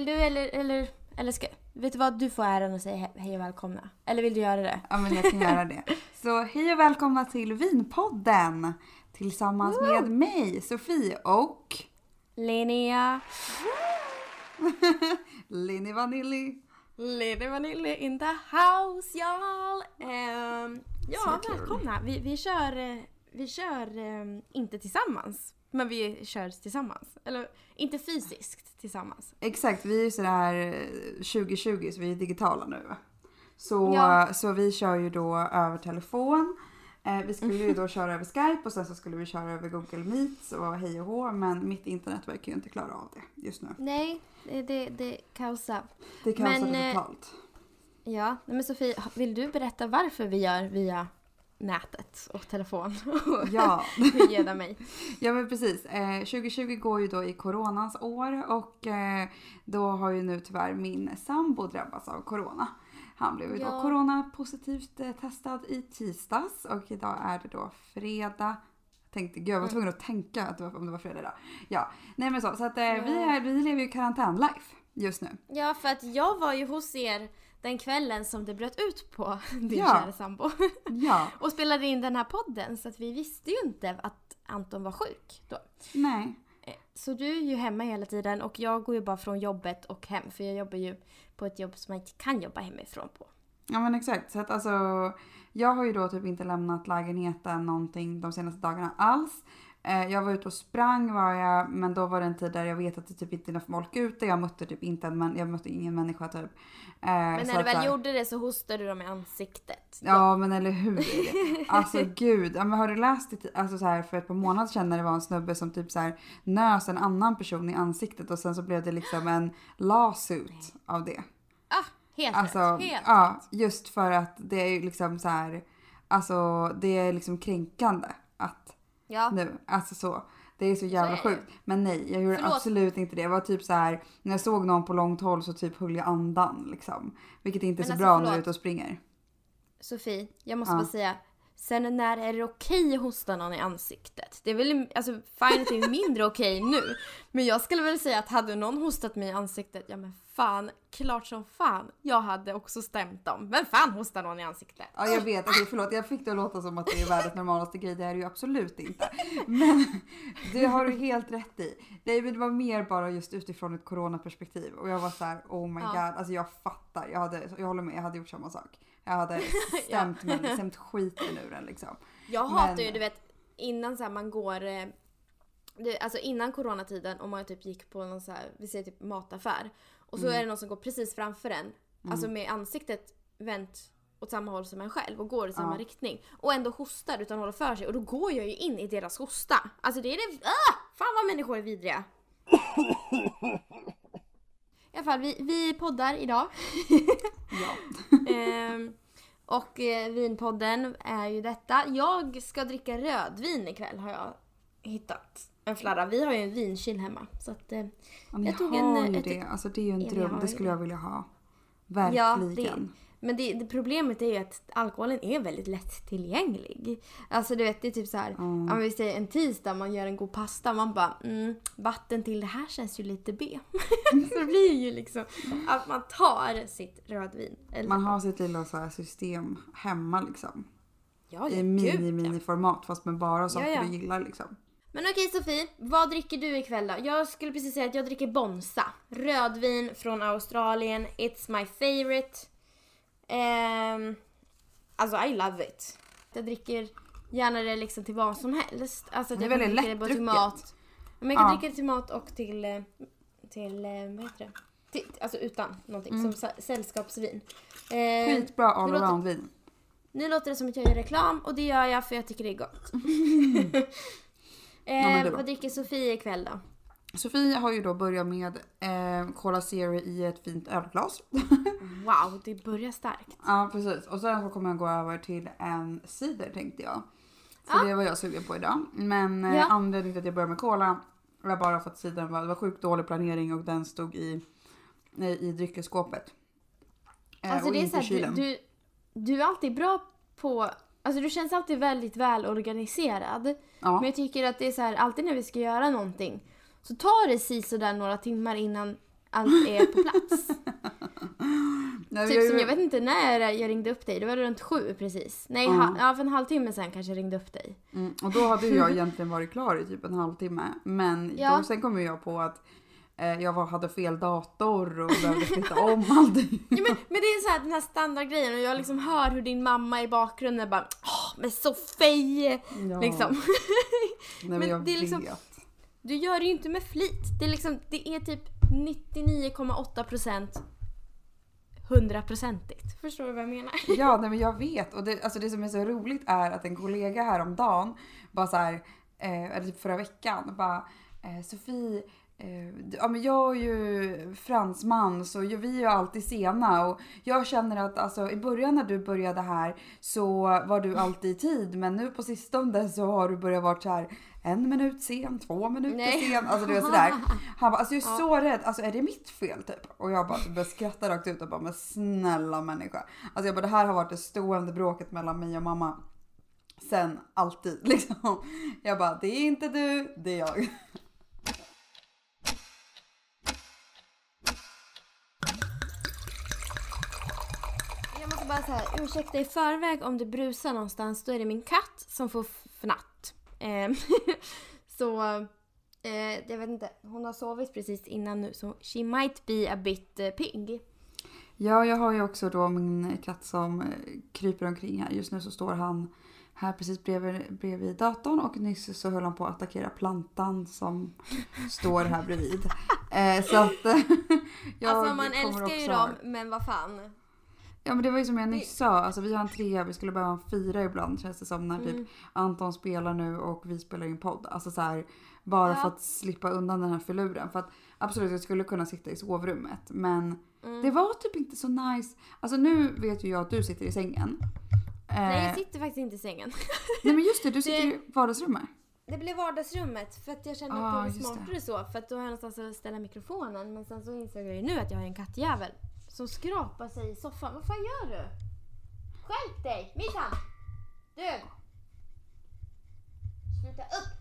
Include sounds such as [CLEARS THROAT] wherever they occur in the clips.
vill du eller, eller, eller ska, vet du vad, du får äran att säga he- hej och välkomna. Eller vill du göra det? Ja men jag kan göra det. [LAUGHS] Så hej och välkomna till Vinpodden! Tillsammans med mig, Sofie och Linnea. [LAUGHS] Linny Vanilli. Lady Vanille in the house y'all! Ehm, ja, välkomna. Vi, vi kör, eh, vi kör eh, inte tillsammans, men vi kör tillsammans. Eller inte fysiskt tillsammans. Exakt, vi är ju sådär eh, 2020 så vi är digitala nu. Så, Ja. så vi kör ju då över telefon. Eh, vi skulle ju då köra över Skype och sen så skulle vi köra över Google Meet och hej och hå men mitt internet verkar ju inte klara av det just nu. Nej, det, det, det kaosar. Det kaosade Men, eh, totalt. Ja, nej men Sofie, vill du berätta varför vi gör via nätet och telefon? [LAUGHS] Ja. Hur ger det mig? [LAUGHS] Ja men precis. Eh, 2020 går ju då i coronans år och eh, då har ju nu tyvärr min sambo drabbats av corona. Han blev ju då Ja. coronapositivt eh, testad i tisdags och idag är det då fredag. Tänkte, gud jag var Mm. tvungen att tänka att det var, om det var fredag idag. Ja, nej men så. Så att eh, vi, är, vi lever ju karantän-life just nu. Ja, för att jag var ju hos er den kvällen som det bröt ut på, [LAUGHS] din Ja. kära sambo. [LAUGHS] Ja, och spelade in den här podden så att vi visste ju inte att Anton var sjuk då. nej. Eh, Så du är ju hemma hela tiden och jag går ju bara från jobbet och hem för jag jobbar ju på ett jobb som man inte kan jobba hemifrån på. Ja men exakt. Så att alltså, jag har ju då typ inte lämnat lägenheten någonting de senaste dagarna alls. Eh, jag var ute och sprang var jag, men då var det en tid där jag vet att det typ inte någon folk ute. Jag mötte typ inte en jag mötte ingen människa typ. Eh, Men så när du väl här- gjorde det så hostade du dem i ansiktet. Ja men eller hur. [LAUGHS] Alltså gud. Men har du läst det? Alltså så här, för ett par månader sedan när det var en snubbe som typ så här nös en annan person i ansiktet och sen så blev det liksom en lawsuit av det. Ah, helt Alltså, rätt. Helt ja, rätt. just för att det är liksom så här, alltså det är liksom kränkande att Ja. nu, alltså så. Det är så jävla är ju. sjukt. Men nej, jag gjorde Förlåt. absolut inte det. Jag var typ så här, när jag såg någon på långt håll så typ höll jag andan liksom. Vilket inte är så alltså, bra när jag är förlåt. ute och springer. Sofie, jag måste Ja. bara säga. Sen när är det okej att hosta någon i ansiktet? Det är väl alltså fine att det är mindre okej nu. Men jag skulle väl säga att hade någon hostat mig i ansiktet, ja men fan, klart som fan. Jag hade också stämt dem. Men fan hostar någon i ansiktet? Ja jag vet, okej förlåt. Jag fick det att låta som att det är världens normalaste grej. Det är det ju absolut inte. Men det har du helt rätt i. Det det var mer bara just utifrån ett coronaperspektiv. Och jag var så här: oh my Ja. god. Alltså jag fattar. Jag, hade, jag håller med, jag hade gjort samma sak. Jag hade [LAUGHS] stämt, men, stämt skiten ur den liksom. Jag Men- hatar ju, du vet, innan så här man går... eh, Det, alltså innan coronatiden, om man typ gick på någon så här, vi säger typ mataffär. Och så Mm. är det någon som går precis framför en. Alltså med ansiktet vänt åt samma håll som en själv och går i samma Ja. riktning. Och ändå hostar utan håller för sig. Och då går jag ju in i deras hosta. Alltså det är det... Ah! Fan vad människor är vidriga. [LAUGHS] I alla fall, vi, vi poddar idag. Ja. [LAUGHS] Ehm, och eh, vinpodden är ju detta. Jag ska dricka rödvin ikväll har jag hittat. En flarra. Vi har ju en vinkyl hemma. Så att, eh, Jag tog har en, ju ett- det. Alltså det är ju en dröm. har Det skulle det. jag vilja ha. Ja, Verkligen. Men det, det problemet är ju att alkoholen är väldigt lättillgänglig. Alltså du vet, det är typ så här, Mm. om vi säger en tisdag man gör en god pasta, man bara mm, vatten till det här känns ju lite B. [LAUGHS] så det blir ju liksom att man tar sitt rödvin. Eller, Man har sitt lilla så här system hemma liksom. ja, I ja, mini gud, ja. mini format fast med bara saker Ja, ja. du gillar liksom. Men okej Sofie, vad dricker du ikväll då? Jag skulle precis säga att jag dricker Bonsa. Rödvin från Australien. It's my favorite. Ehm, alltså I love it. Jag dricker gärna det liksom till vad som helst. Alltså Det är jag kan väldigt det både till lättdrucket. mat. Men jag kan Ja. dricka det till mat och till, eh, till eh, vad heter det? Till, alltså utan någonting, som sa- sällskapsvin. Eh, Skitbra all det låter- around vin. nu låter det som att jag gör reklam och det gör jag för jag tycker det är gott. [LAUGHS] men det är eh, bra. vad dricker Sofie ikväll då? Sofie har ju då börjat med eh, Cola Zero i ett fint ölglas. [LAUGHS] Wow, det börjar starkt. ja precis. Och sen så kommer jag gå över till en cider tänkte jag. För Ja. det var jag sugen på idag. Men eh, Ja. anledningen till att jag började med cola var bara för att cidern var, det var sjukt dålig planering och den stod i, i, i dryckesskåpet. Eh, Alltså och det är inte i så här, kylen. du, du, du är alltid bra på... Alltså du känns alltid väldigt väl organiserad. ja. Men jag tycker att det är så här, alltid när vi ska göra någonting så tar det si sådär några timmar innan allt är på plats. [LAUGHS] Nej, typ jag- som jag vet inte när jag ringde upp dig, det var runt sju precis. Nej, Ja. ha, ja, för en halvtimme sen kanske jag ringde upp dig. Mm, och då hade jag [LAUGHS] egentligen varit klar i typ en halvtimme. Men Ja. då, sen kom jag på att eh, jag var, hade fel dator och behövde flytta om [LAUGHS] allting. Ja, men, men det är så här, den här standardgrejen och jag liksom hör hur din mamma i bakgrunden bara Åh, men Sofie! Ja. Liksom. Nej, men, men jag det är liksom- vet. Du gör det ju inte med flit. Det är liksom, det är typ 99,8% hundraprocentigt. Förstår du vad jag menar? [LAUGHS] Ja, nej, men jag vet. Och det, alltså det som är så roligt är att en kollega häromdagen bara så här, eh, eller typ förra veckan, bara eh, Sofie, eh, ja, men jag är ju fransman så vi är ju alltid sena och jag känner att alltså, i början när du började här så var du alltid i tid men nu på sistone så har du börjat vara så här en minut sen, två minuter Nej. sen, alltså det är sådär. [LAUGHS] Han bara, alltså jag är Ja. så rädd, alltså är det mitt fel typ? Och jag bara började skratta rakt ut och bara, men snälla människa. Alltså jag bara, det här har varit det stående bråket mellan mig och mamma. Sen alltid [LAUGHS] liksom. Jag bara, det är inte du, det är jag. Jag måste bara säga, ursäkta i förväg om det brusar någonstans. Då är det min katt som får fnatt. Eh, [LAUGHS] så, eh, jag vet inte. Hon har sovit precis innan nu så she might be a bit eh, pigg. Ja, jag har ju också då min katt som eh, kryper omkring här. Just nu så står han här precis bredvid, bredvid datorn och nyss så höll han på att attackera plantan som [LAUGHS] står här bredvid. Eh, så att [LAUGHS] jag alltså man älskar ju dem, men vad fan. Ja men det var ju som jag nyss sa, alltså vi har en trea, vi skulle behöva en fyra ibland känns det som när Mm. typ Anton spelar nu och vi spelar in podd. Alltså så här, bara Ja. för att slippa undan den här filuren. För att absolut jag skulle kunna sitta i sovrummet men Mm. det var typ inte så nice. Alltså nu vet ju jag att du sitter i sängen. Eh, Nej, jag sitter faktiskt inte i sängen. [LAUGHS] nej men just det, du sitter Det- i vardagsrummet. Det blev vardagsrummet för att jag kände Ah, att det var just det. smartare så. För att då har jag någonstans att ställa mikrofonen. Men sen så insåg jag ju nu att jag har en kattjävel som skrapar sig i soffan. Vad fan gör du? Skärp dig! Missan! Du! Sluta upp!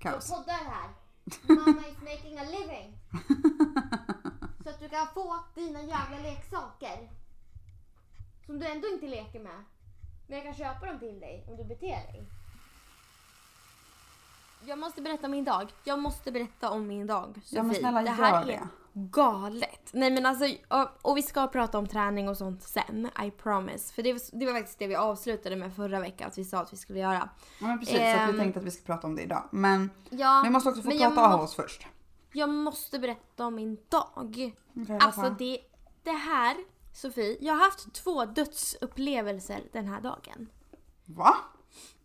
Kaos. Jag poddar här. [LAUGHS] Mamma is making a living. Så att du kan få dina jävla leksaker. Som du ändå inte leker med. Men jag kan köpa dem till dig om du beter dig. Jag måste berätta om min dag. Jag måste berätta om min dag. Sofie. Ja men snälla det här gör är det. Galet. Nej men alltså, och, och vi ska prata om träning och sånt sen. I promise. För det, var- det var faktiskt det vi avslutade med förra veckan. Att vi sa att vi skulle göra. Ja, men precis, så att vi Ehm. tänkte att vi ska prata om det idag. Men Ja, vi måste också få prata av oss först. Jag måste berätta om min dag. Vad Alltså det, det här, Sofie, jag har haft två dödsupplevelser den här dagen. Va?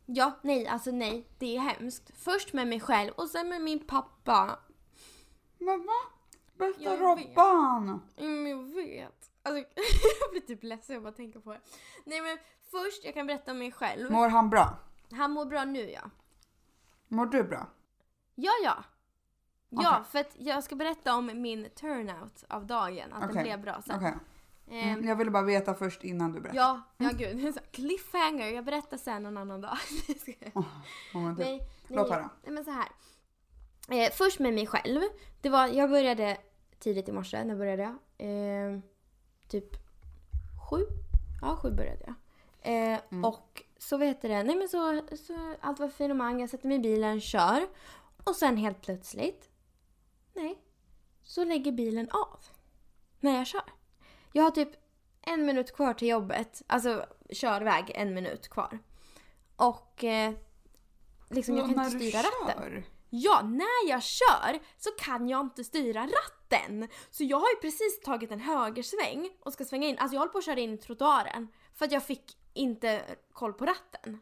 Ja, nej, alltså nej, det är hemskt. Först med mig själv och sen med min pappa. Men va? Bästa Jag. Robban! Mm, jag vet. Alltså, [LAUGHS] jag blir typ ledsen att tänka på det. Nej men först, jag kan berätta om mig själv. Mår han bra? Han mår bra nu ja. Mår du bra? Ja, ja. Ja, Okej. för att jag ska berätta om min turnout av dagen. Att Okej. den blev bra sen. Okej. Ehm, Mm, jag ville bara veta först innan du berättar. Ja, ja gud. [LAUGHS] Så här, Cliffhanger, jag berättar sen en annan dag. Nej, [LAUGHS] jag- Ja, men typ. nej, Låt nej, höra. nej, men så här. Eh, först med mig själv. Det var, jag började tidigt i morse. När började jag? Eh, typ sju? Ja, sju började jag. Eh, Mm. Och så vet det, nej men så, så allt var finemang. Jag sätter mig i bilen, kör. Och sen helt plötsligt, nej, så lägger bilen av. När jag kör. Jag har typ en minut kvar till jobbet. Alltså körväg en minut kvar. Och eh, liksom jag kan inte styra ratten. Ja, när jag kör så kan jag inte styra ratten. Så jag har ju precis tagit en högersväng och ska svänga in. Alltså jag håller på att köra in i trottoaren. För att jag fick inte koll på ratten.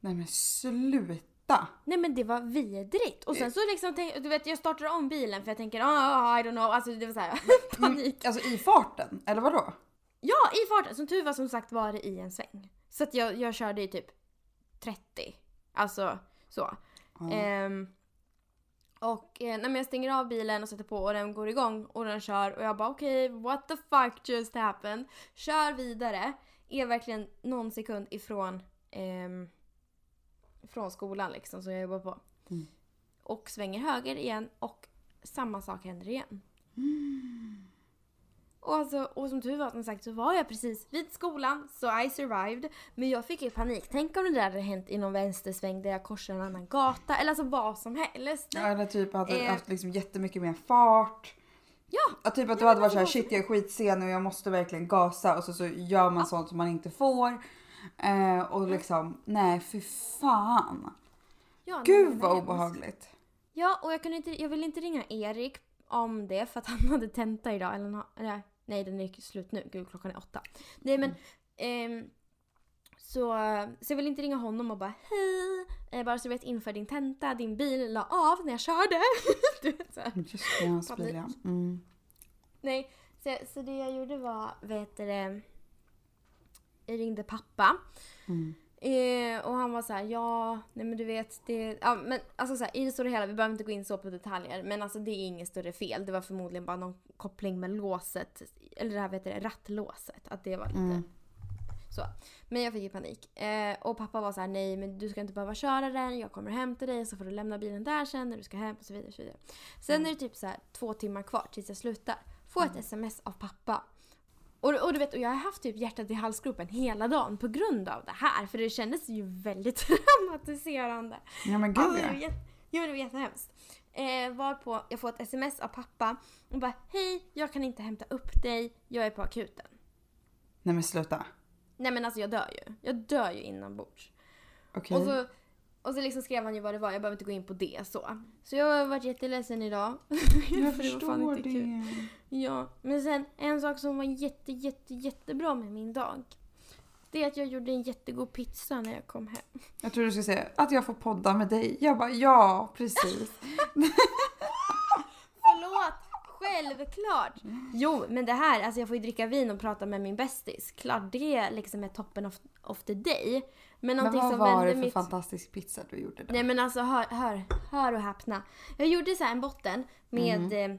Nej men sluta! Nej men det var vidrigt. Och sen så liksom, du vet jag startar om bilen för jag tänker ah I don't know. Alltså det var såhär [LAUGHS] panik. Alltså i farten, eller vadå? Ja, i farten. Som tur var som sagt var det i en sväng. Så att jag, jag körde i typ 30. Alltså så. Ja. Ehm, och eh, nej, men jag stänger av bilen och sätter på och den går igång och den kör och jag bara okej what the fuck just happened. Kör vidare. Är verkligen någon sekund ifrån ehm, från skolan liksom som jag jobbar på. Mm. Och svänger höger igen och samma sak händer igen. Och, alltså, och som tur var som sagt så var jag precis vid skolan så I survived. Men jag fick ju panik. Tänk om det där hade hänt i någon vänstersväng där jag korsar en annan gata eller alltså vad som helst. Ja, eller typ hade Eh. haft liksom jättemycket mer fart. Ja! Ja, typ att du Ja, hade varit såhär alltså, shit jag är skitsen och jag måste verkligen gasa och så, så gör man sånt som man inte får. Eh, och liksom nej fy fan. ja nej, Gud men vad hemskt. obehagligt. Ja, och jag, kunde inte, jag ville inte ringa Erik om det för att han hade tenta idag. Eller, eller nej, den är slut nu. Gud, klockan är åtta. Nej, men... ehm, så, så jag ville inte ringa honom och bara hej, eh, bara så du vet inför din tenta, din bil la av när jag körde. [LAUGHS] du vet, så. Just det, hans bil ja. Mm. Nej, så, så det jag gjorde var, vet du jag ringde pappa. Mm. Eh, och han var så här, ja, nej men du vet, det, ja men alltså så här, i det stora hela, vi behöver inte gå in så på detaljer, men alltså det är inget större fel. Det var förmodligen bara någon koppling med låset, eller det här vet det, rattlåset, att det var lite Mm. så. Men jag fick ju panik. Eh, och pappa var så här, nej men du ska inte behöva köra den, jag kommer och hämtar dig så får du lämna bilen där sen när du ska hem och så vidare. Och så vidare. Sen är det typ så här två timmar kvar tills jag slutar. Får ett sms av pappa. Och, och du vet, och jag har haft typ hjärtat i halsgropen hela dagen på grund av det här. För det kändes ju väldigt [LAUGHS] traumatiserande. Ja men gud det ja. jo, det var jättehemskt. Eh, varpå jag får ett sms av pappa och bara hej, jag kan inte hämta upp dig, jag är på akuten. Nej men sluta. Nej men alltså jag dör ju. Jag dör ju inombords. Okej. Och så, och så liksom skrev han ju vad det var, jag behöver inte gå in på det så. Så jag har varit jätteledsen idag. jag [LAUGHS] det förstår kul. det. Ja, men sen en sak som var jätte, jätte, jättebra med min dag. Det är att jag gjorde en jättegod pizza när jag kom hem. Jag tror du skulle säga att jag får podda med dig. Jag bara ja precis. [LAUGHS] Förlåt! Självklart! Jo, men det här, alltså jag får ju dricka vin och prata med min bästis. Klart det liksom är toppen of, of the day. Men Men vad som var det för mitt... fantastisk pizza du gjorde då? Nej men alltså hör, hör, hör och häpna. Jag gjorde så här en botten med eh,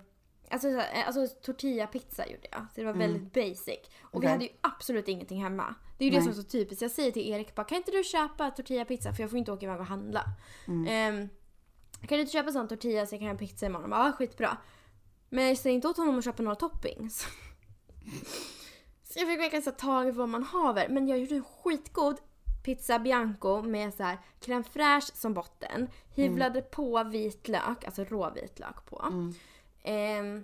Alltså, så här, alltså tortilla-pizza gjorde jag. Så det var väldigt basic. Och vi Mm. Okej. hade ju absolut ingenting hemma. Det är ju det Nej. som är så typiskt. Jag säger till Erik bara, kan inte du köpa tortilla-pizza? För jag får inte åka iväg och handla. Mm. Ehm, kan du inte köpa sån tortilla så jag kan ha pizza imorgon? Ja, skitbra. Men jag säger inte åt honom att köpa några toppings. [LAUGHS] Så jag fick verkligen så tag i vad man haver. Men jag gjorde en skitgod pizza bianco med så här crème fraîche som botten. Hyvlade på vitlök, alltså rå vitlök på. Mm. Ehm,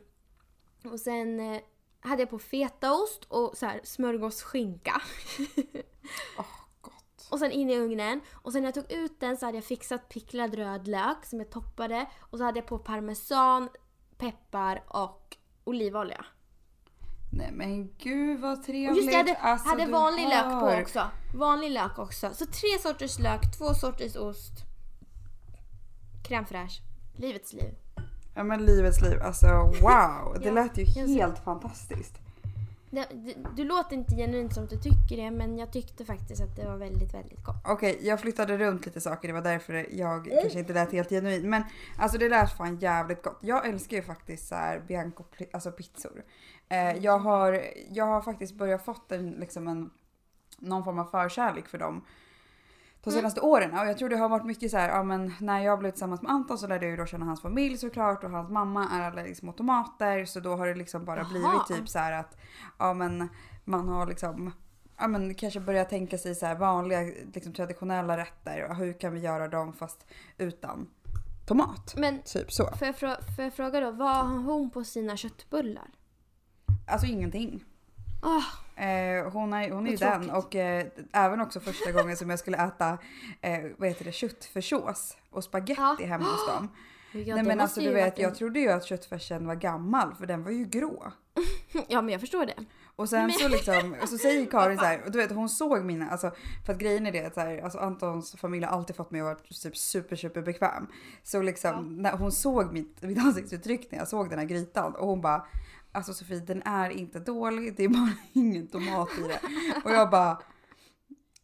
och sen eh, hade jag på fetaost och så här smörgåsskinka. [LAUGHS] Gott. Och sen in i ugnen. Och sen när jag tog ut den så hade jag fixat picklad röd lök som jag toppade. Och så hade jag på parmesan, peppar och olivolja. Nej men gud vad trevligt. Och just det, jag hade, Alltså, hade vanlig lök på också. Vanlig lök också. Så tre sorters lök, två sorters ost. Crème fraîche. Livets liv. Ja men livets liv, alltså wow. [LAUGHS] Det Ja, lät ju helt fantastiskt. Det, du, du låter inte genuint som att du tycker det men jag tyckte faktiskt att det var väldigt, väldigt gott. Okej, jag flyttade runt lite saker, det var därför jag Mm. kanske inte lät helt genuin. Men alltså det lät fan jävligt gott. Jag älskar ju faktiskt så här Bianco, alltså pizzor. Eh, jag, har, jag har faktiskt börjat fått en, liksom en, någon form av förkärlek för dem de Mm. senaste åren. Och jag tror det har varit mycket så här, ja men när jag blev tillsammans med Anton så lärde jag ju då känna hans familj såklart och hans mamma är allergisk mot tomater så då har det liksom bara Jaha. blivit typ så här att ja men man har liksom ja men kanske börjat tänka sig så här vanliga liksom traditionella rätter och hur kan vi göra dem fast utan tomat? Men Typ så. får jag, frå- får jag fråga då, vad har hon på sina köttbullar? Alltså ingenting. Åh, Eh, hon är, hon är ju den och eh, även också första gången som jag skulle äta eh, vad heter det, köttfärssås och spaghetti Ja. hemma hos dem. [GASPS] ja, Nej men alltså du vet jag trodde ju att köttfärsen var gammal för den var ju grå. [LAUGHS] Ja men jag förstår det. Och sen Men- så liksom, och så säger Karin [LAUGHS] så här, och du vet hon såg mina, alltså för att grejen är det att så här, alltså Antons familj har alltid fått mig att vara typ super super bekväm. Så liksom Ja. när hon såg mitt, mitt ansiktsuttryck när jag såg den här grytan och hon bara Alltså Sofie den är inte dålig, det är bara [LAUGHS] ingen tomat i det. Och jag bara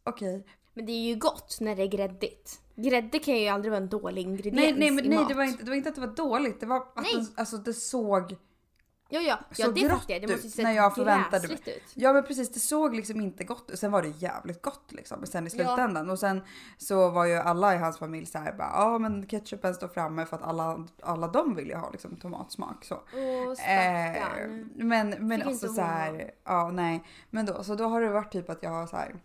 okej. Men det är ju gott när det är gräddigt. Grädde kan ju aldrig vara en dålig ingrediens Nej, nej, men i nej mat. det, var inte, det var inte att det var dåligt, det var att Nej. den, alltså, det såg Ja, ja, ja Så det fattar jag. Det måste ju sett när jag förväntade mig. ut. Ja men precis, det såg liksom inte gott ut. Sen var det jävligt gott liksom sen i Ja. slutändan. Och sen så var ju alla i hans familj så här bara ja men ketchupen står framme för att alla, alla de vill ju ha liksom tomatsmak så. Åh Eh, stackarn. men men Fick så här, ja nej. Men då, så då har det varit typ att jag har så här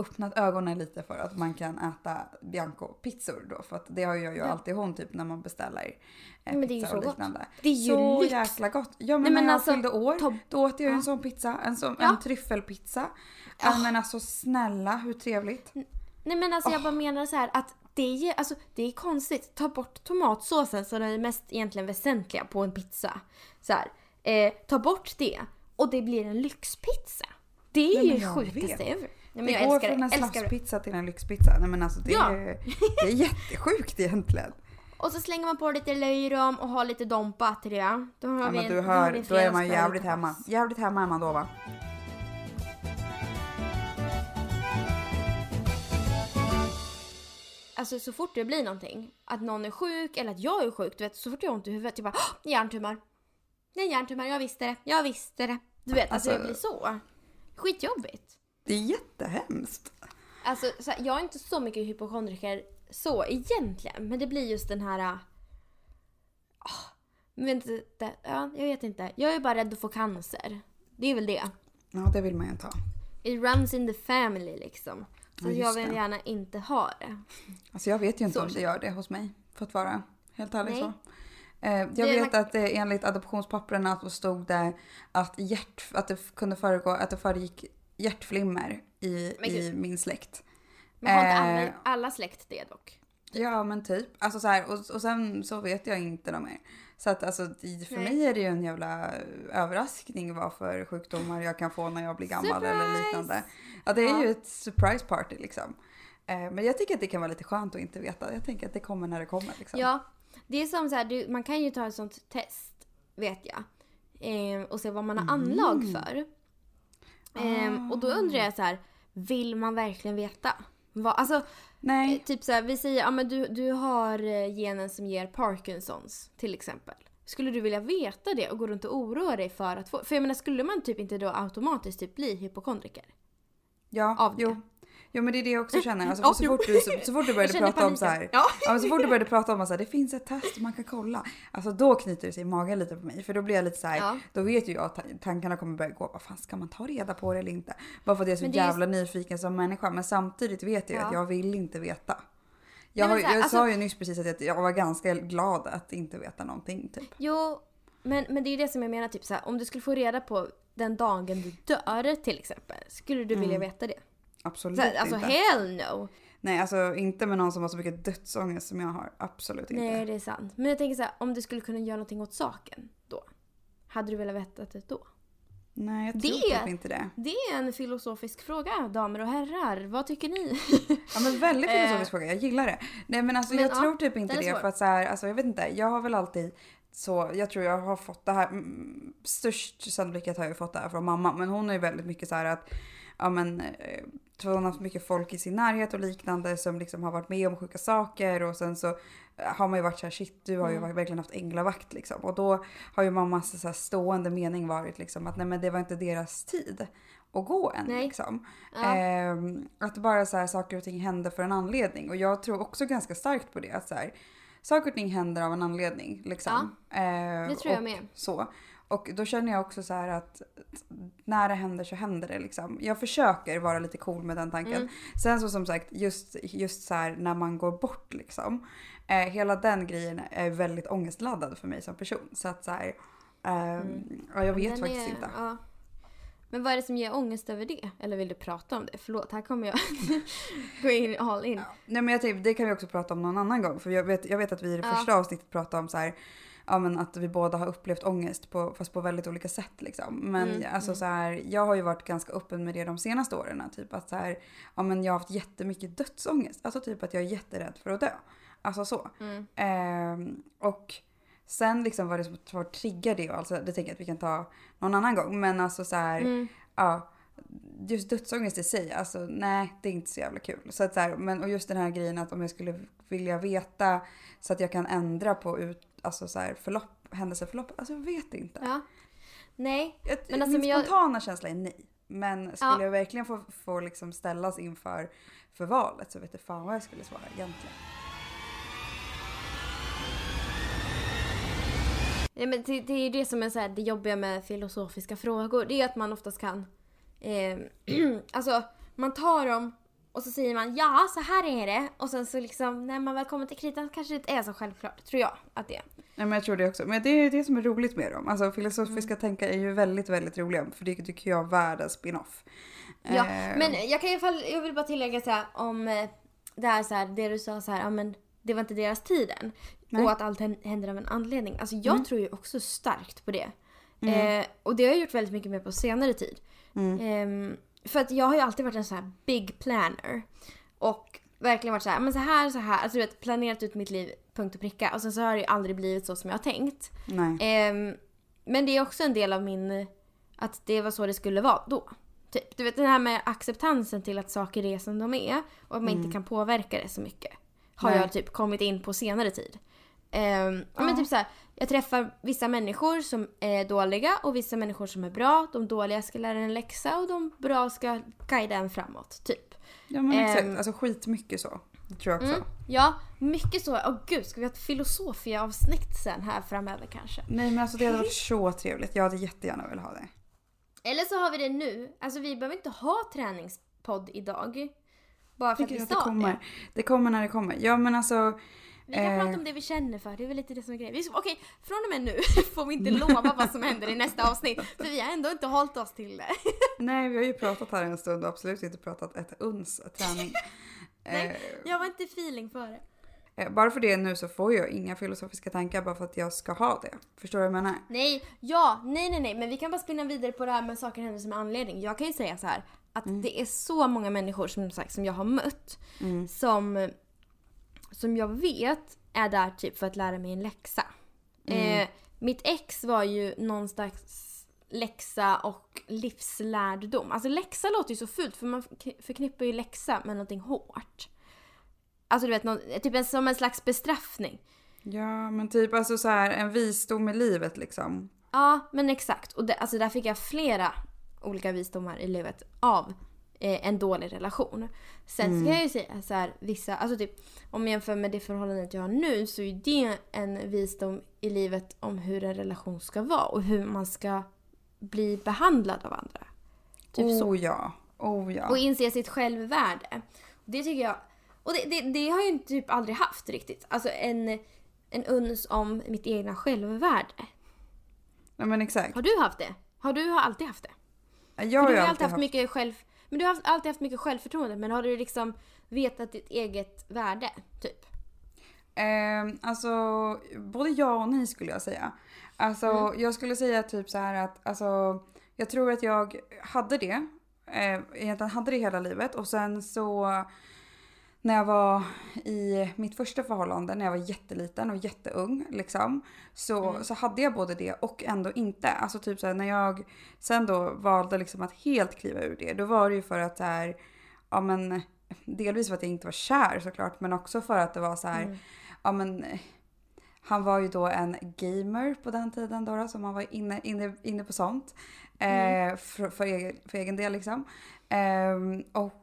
öppnat ögonen lite för att man kan äta Bianco-pizzor då. För att det har jag ju Ja. alltid hon typ när man beställer eh, Men det är ju pizza så och gott. liknande. Det är ju så lyx. jäkla gott. Ja men Nej, men när jag alltså, fyllde år ta- då åt jag en sån pizza. En, sån, Ja. en tryffelpizza. Ja. Ja. Men alltså snälla hur trevligt. Nej men alltså jag bara menar så här att det är, alltså, det är konstigt. Ta bort tomatsåsen som är det mest egentligen väsentliga på en pizza. Så eh, ta bort det och det blir en lyxpizza. Det är Nej, ju jag sjukaste ever. Nej, men det jag går älskar från en slafspizza till en lyxpizza. Nej men alltså det, Ja. är, det är jättesjukt egentligen. [LAUGHS] Och så slänger man på lite löjrom och har lite dompa till det. Då har Ja, vi men en, du då hör, en då är man jävligt hemma. Jävligt hemma är man då va? Alltså så fort det blir någonting, att någon är sjuk eller att jag är sjuk, du vet, så fort jag har ont i huvudet, jag bara "Åh, hjärntumör. Det är en hjärntumör, jag visste det, jag visste det. Du vet, alltså, Alltså- jag blir så. Skitjobbigt. Det är jättehemskt. Alltså så här, jag är inte så mycket hypokondriker så egentligen, men det blir just den här... ah, men inte, det, ja, jag vet inte. Jag är bara rädd att få cancer. Det är väl det. Ja det vill man ju inte ha. It runs in the family liksom. Så Ja, jag vill det. gärna inte ha det. Alltså jag vet ju inte Så om det gör det hos mig. För att vara helt ärlig Nej. så. Eh, jag vet att enligt adoptionspapperna så stod det att, hjärt, att det kunde föregå, att det föregick hjärtflimmer i, Men i min släkt. Men har inte Eh. alla, alla släkt det dock? Ja men typ. Alltså så här, och, och sen så vet jag inte något mer. Så att alltså för Nej. mig är det ju en jävla överraskning vad för sjukdomar jag kan få när jag blir gammal eller Surprise! liknande. Ja det är Ja. ju ett surprise party liksom. Eh, men jag tycker att det kan vara lite skönt att inte veta. Jag tänker att det kommer när det kommer liksom. Ja, det är som så här, du, man kan ju ta ett sånt test, vet jag. Eh, och se vad man har anlag för. Eh, och då undrar jag så här, vill man verkligen veta? Vad, alltså, eh, Nej. typ så här, vi säger, ja men du, du har eh, genen som ger Parkinsons till exempel. Skulle du vilja veta det och gå runt och oroa dig för att få, för jag menar skulle man typ inte då automatiskt typ bli hypokondriker? Ja, av det. jo. Jo men det är det jag också känner. Alltså, Ja, så, fort du, så, så fort du började prata om så här. Ja. Så fort du började prata om att det finns ett test man kan kolla. Alltså då knyter det sig i magen lite på mig. För då blir jag lite så här. Ja. Då vet ju jag att ta- tankarna kommer börja gå. Vad fan ska man ta reda på det eller inte? Bara för att jag är så jävla nyfiken som människa. Men samtidigt vet jag ju Ja. att jag vill inte veta. Jag, så här, jag alltså- sa ju nyss precis att jag, var ganska glad att inte veta någonting typ. Jo, men, men det är ju det som jag menar, typ så här, om du skulle få reda på den dagen du dör till exempel, skulle du vilja veta det? Absolut här, alltså inte. hell no! Nej alltså inte med någon som har så mycket dödsångest som jag har. Absolut inte. Nej, det är sant. Men jag tänker så här, om du skulle kunna göra någonting åt saken då? Hade du velat veta det då? Nej jag tror typ inte det. Det är en filosofisk fråga, damer och herrar. Vad tycker ni? Ja men väldigt [LAUGHS] Eh. filosofisk fråga, jag gillar det. Nej men alltså Men jag ja, tror typ inte det för att så här, alltså jag vet inte, jag har väl alltid så, jag tror jag har fått det här, mm, störst sannolikhet har jag fått det här från mamma men hon är ju väldigt mycket så här att ja men eh, hon har haft mycket folk i sin närhet och liknande som liksom har varit med om sjuka saker och sen så eh, har man ju varit så här shit du har ju Mm. verkligen haft änglavakt liksom och då har ju mammas så här stående mening varit liksom att nej men det var inte deras tid att gå än Nej. liksom. Ja. Ehm, att bara så här, saker och ting händer för en anledning. Och jag tror också ganska starkt på det. Att så här, saker och ting händer av en anledning. Liksom. Ehm, Det tror jag med. Så. Och då känner jag också så här att när det händer så händer det liksom. Jag försöker vara lite cool med den tanken. Mm. Sen så som sagt just, just så här när man går bort liksom. Eh, hela den grejen är väldigt ångestladdad för mig som person. Så att så här, ehm, ja, jag vet Mm. Den faktiskt är- inte. Ja. Men vad är det som ger ångest över det? Eller vill du prata om det? Förlåt, här kommer jag [LAUGHS] gå in all in. Nej men jag tänkte, det kan vi också prata om någon annan gång. För jag vet, jag vet att vi i det Ja. första avsnittet pratade om så här, ja men att vi båda har upplevt ångest på, fast på väldigt olika sätt liksom. Men Mm, alltså mm. så här, jag har ju varit ganska öppen med det de senaste åren. Typ att så här, ja men jag har haft jättemycket dödsångest. Alltså typ att jag är jätterädd för att dö. Alltså så. Mm. Ehm, och sen liksom vad det som var triggar det och alltså, det tänker jag att vi kan ta någon annan gång. Men alltså så här, Mm. ja, just dödsångest i sig, alltså nej det är inte så jävla kul. Så att så här, men, och just den här grejen att om jag skulle vilja veta så att jag kan ändra på ut, alltså så här, förlopp händelseförloppet. Alltså jag vet inte. Ja. Nej, Jag, Men alltså, min men jag- spontana känsla är nej. Men skulle Ja. jag verkligen få, få liksom ställas inför för valet så vet jag fan vad jag skulle svara egentligen. Ja, men det, det är det som är så här, det jobbiga med filosofiska frågor. Det är att man oftast kan... Eh, [CLEARS THROAT] alltså, man tar dem och så säger man ja, så här är det. Och sen så liksom, när man väl kommer till kritan kanske det inte är så självklart. Tror jag att det är. Nej men jag tror det också. Men det är det som är roligt med dem. Alltså filosofiska Mm. tankar är ju väldigt, väldigt roliga. För det tycker jag är världens spin-off. Ja, Eh, men jag kan i alla fall, jag vill bara tillägga så här, om eh, det här så här, det du sa så här, ja men det var inte deras tid än. Nej. Och att allt hän- händer av en anledning. Alltså jag Mm. tror ju också starkt på det. Eh, och det har jag gjort väldigt mycket mer på senare tid. Mm. För att jag har ju alltid varit en så här big planner. Och verkligen varit så här, men så här, så här. Alltså du vet, planerat ut mitt liv punkt och pricka. Och sen så har det ju aldrig blivit så som jag har tänkt. Nej. Ehm, men det är också en del av min... Att det var så det skulle vara då. Typ. Du vet det här med acceptansen till att saker är som de är och att man inte kan påverka det så mycket. Har Nej. jag typ kommit in på senare tid. Ehm, Ja. Men typ så här, jag träffar vissa människor som är dåliga och vissa människor som är bra. De dåliga ska lära en läxa och de bra ska guida en framåt. Typ. Ja men exakt. Ehm. Alltså skitmycket så. Det tror jag också. Mm. Ja, mycket så. Åh gud, ska vi ha ett filosofia-avsnitt sen här framöver kanske? Nej men alltså det hade varit så trevligt. Jag hade jättegärna velat ha det. Eller så har vi det nu. Alltså vi behöver inte ha träningspodd idag. Bara för att vi att det sa kommer. Det kommer när det kommer. Ja men alltså. Vi kan Eh. prata om det vi känner för. Det är väl lite det som är grejen. Okej, från och med nu [LAUGHS] får vi inte lova vad som händer i nästa avsnitt. För vi har ändå inte hållit oss till det. [LAUGHS] Nej vi har ju pratat här en stund och absolut inte pratat ett uns träning. [LAUGHS] Nej. Jag var inte feeling för det. Eh, bara för det nu så får jag inga filosofiska tankar bara för att jag ska ha det. Förstår du vad jag menar? Nej, ja, nej, nej, nej. Men vi kan bara spinna vidare på det här med saker händer som anledning. Jag kan ju säga så här att det är så många människor som sagt som jag har mött som, som jag vet är där typ för att lära mig en läxa. Eh, mitt ex var ju någon slags läxa och livslärdom. Alltså läxa låter ju så fult för man förk- förknippar ju läxa med någonting hårt. Alltså du vet, någon, typ en, som en slags bestraffning. Ja men typ alltså så här en visdom i livet liksom. Ja, men exakt. Och det, alltså där fick jag flera olika visdomar i livet av eh, en dålig relation. Sen så kan jag ju säga så här, vissa, alltså typ om jag jämför med det förhållandet jag har nu så är det en visdom i livet om hur en relation ska vara och hur man ska bli behandlad av andra. Typ så. oh ja. Oh ja. Och inse sitt självvärde. Det tycker jag, och det, det, det har jag ju typ aldrig haft riktigt. Alltså en, en uns om mitt egna självvärde. Nej men exakt. Har du haft det? Har du alltid haft det? Jag För har du ju har ju alltid alltid haft haft mycket själv... Men du har haft- alltid haft mycket självförtroende men har du liksom vetat ditt eget värde? Typ? Eh, alltså, både ja och nej skulle jag säga. Alltså, Mm. jag skulle säga typ så här att alltså, jag tror att jag hade det. Eh, egentligen hade det hela livet och sen så när jag var i mitt första förhållande när jag var jätteliten och jätteung liksom. Så, Mm. så hade jag både det och ändå inte. Alltså typ så här, när jag sen då valde liksom att helt kliva ur det. Då var det ju för att så här, ja men delvis för att jag inte var kär såklart men också för att det var så här, Mm. ja men eh, han var ju då en gamer på den tiden då, så man var inne, inne, inne på sånt. Eh, för, för, egen, för egen del liksom. Ehm, och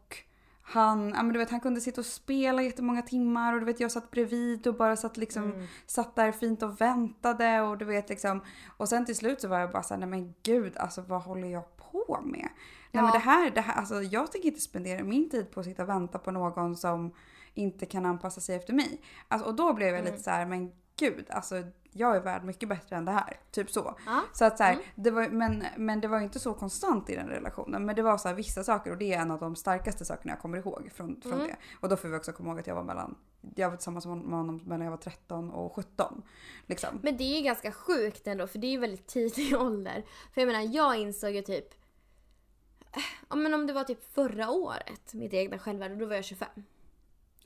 han, ja men du vet han kunde sitta och spela jättemånga timmar och du vet jag satt bredvid och bara satt liksom Mm. satt där fint och väntade och du vet liksom. Och sen till slut så var jag bara såhär, nej men gud alltså vad håller jag på med? Nej men Ja. det här, det här, alltså jag tänker inte spendera min tid på att sitta och vänta på någon som inte kan anpassa sig efter mig. Alltså, och då blev jag Mm. lite så här, men gud alltså jag är värd mycket bättre än det här. Typ så. Ja. Så att så här, Mm. det var, men, men det var inte så konstant i den relationen. Men det var så här, vissa saker och det är en av de starkaste sakerna jag kommer ihåg från, från Mm. det. Och då får vi också komma ihåg att jag var mellan, jag var tillsammans med honom mellan jag var 13 och 17. Liksom. Men det är ju ganska sjukt ändå för det är ju väldigt tidig [LAUGHS] ålder. För jag menar jag insåg ju typ Ja men om det var typ förra året, mitt egna självvärde, då var jag 25.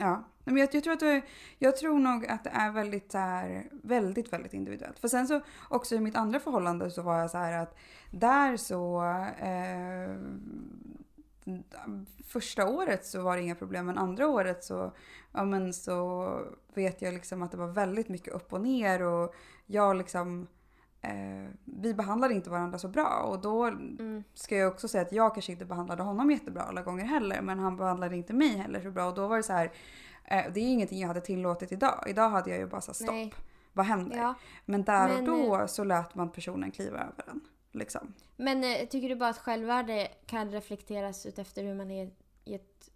Ja, men jag, jag tror att det, jag tror nog att det är väldigt så här, väldigt, väldigt individuellt. För sen så också i mitt andra förhållande så var jag så här att där så, eh, första året så var det inga problem men andra året så, ja, men så vet jag liksom att det var väldigt mycket upp och ner och jag liksom eh, vi behandlade inte varandra så bra och då Mm. ska jag också säga att jag kanske inte behandlade honom jättebra alla gånger heller men han behandlade inte mig heller så bra och då var det så här eh, det är ingenting jag hade tillåtit idag. Idag hade jag ju bara här, stopp. Nej. Vad händer? Ja. Men där Men, och då så lät man personen kliva över den. Liksom. Men eh, tycker du bara att självvärde kan reflekteras utefter hur man är i ett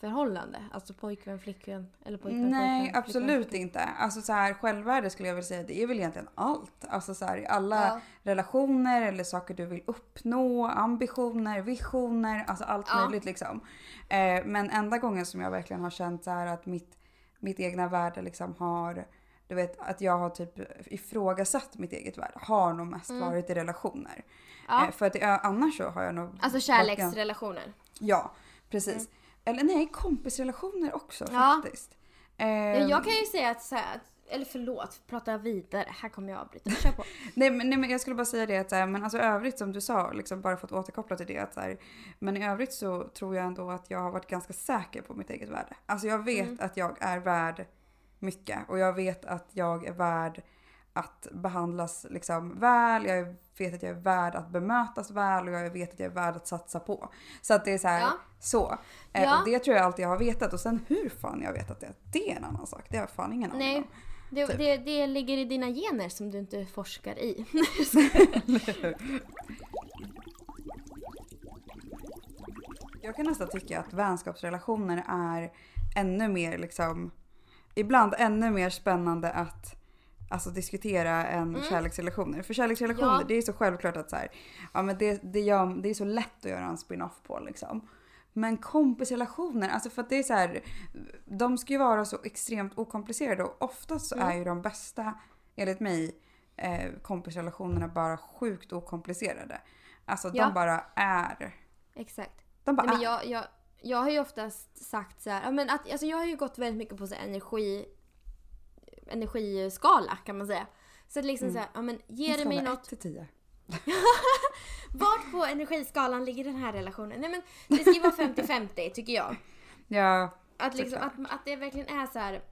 förhållande? Alltså pojkvän, flickvän eller pojkvän, Nej, pojkvän, absolut flickvän, inte. Alltså så här, självvärde skulle jag vilja säga, det är väl egentligen allt. Alltså så här, i alla Ja. relationer eller saker du vill uppnå, ambitioner, visioner, alltså allt Ja. möjligt liksom. Eh, men enda gången som jag verkligen har känt så här att mitt, mitt egna värde liksom har, du vet att jag har typ ifrågasatt mitt eget värde har nog mest varit i relationer. Ja. Eh, för att annars så har jag nog... Alltså kärleksrelationer. Ja, precis. Eller nej, kompisrelationer också Ja. faktiskt. Ja, Ehm, jag kan ju säga att så här, eller förlåt, prata vidare. Här kommer jag avbryta. Kör på. [LAUGHS] nej, men, nej men jag skulle bara säga det att så här, men alltså övrigt som du sa, liksom bara för att återkoppla till det att så här, men i övrigt så tror jag ändå att jag har varit ganska säker på mitt eget värde. Alltså jag vet Mm. att jag är värd mycket och jag vet att jag är värd att behandlas liksom väl, jag vet att jag är värd att bemötas väl och jag vet att jag är värd att satsa på. Så att det är så här, Ja. så. Eh, Ja. Och det tror jag alltid jag har vetat och sen hur fan jag har vetat det, det är en annan sak. Det har jag fan ingen aning om. det, Typ. det, det ligger i dina gener som du inte forskar i. [LAUGHS] Jag kan nästan tycka att vänskapsrelationer är ännu mer liksom, ibland ännu mer spännande att alltså, diskutera än kärleksrelationer. För kärleksrelationer, Mm. Ja. det är så självklart att så här, ja, men det, det, gör, det är så lätt att göra en spin-off på liksom. Men kompisrelationer, alltså för att det är så här, de ska ju vara så extremt okomplicerade och oftast så Mm. är ju de bästa, enligt mig, eh, kompisrelationerna bara sjukt okomplicerade. Alltså Ja. de bara är. Exakt. De bara Nej, men jag, jag, jag har ju oftast sagt så här, men att, alltså jag har ju gått väldigt mycket på så här energi, energiskala kan man säga. Så att liksom så här, ja men ger det mig något, ett till 10. [LAUGHS] vart på energiskalan ligger den här relationen? Nej men det ska ju vara 50-50 tycker jag. Ja, Att, liksom, att, att det verkligen är så här.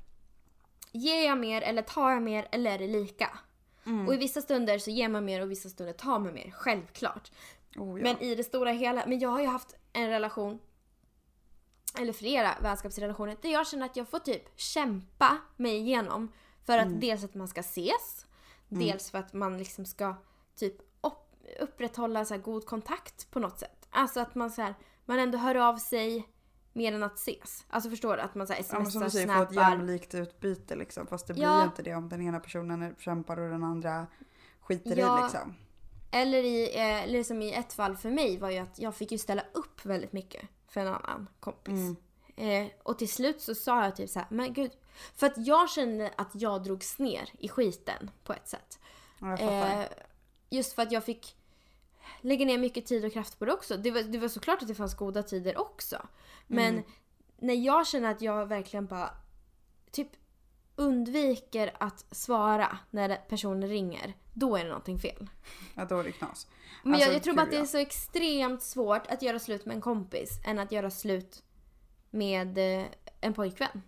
Ger jag mer eller tar jag mer eller är det lika? Mm. Och i vissa stunder så ger man mer och i vissa stunder tar man mer, självklart. oh, ja. Men i det stora hela, men jag har ju haft en relation eller flera vänskapsrelationer där jag känner att jag får typ kämpa mig igenom för att Mm. dels att man ska ses, dels för att man liksom ska typ upp, upprätthålla så god kontakt på något sätt. Alltså att man så här, man ändå hör av sig mer än att ses. Alltså förstår du? Att man så här ja, men som smsar, du säger, få ett snappar. jämlikt utbyte liksom. Fast det blir Ja. inte det om den ena personen kämpar och den andra skiter Ja. i liksom. Eller, i, eh, eller som i ett fall för mig var ju att jag fick ju ställa upp väldigt mycket för en annan kompis. Mm. Eh, och till slut så sa jag typ så här, men gud. För att jag kände att jag drogs ner i skiten på ett sätt. Jag. Eh, just för att jag fick lägga ner mycket tid och kraft på det också. Det var, det var såklart att det fanns goda tider också. Men Mm. när jag känner att jag verkligen bara typ undviker att svara när personen ringer, då är det någonting fel. ja, då är det knas. Men Alltså, jag, jag tror bara att det är så extremt svårt att göra slut med en kompis än att göra slut med eh, en pojkvän.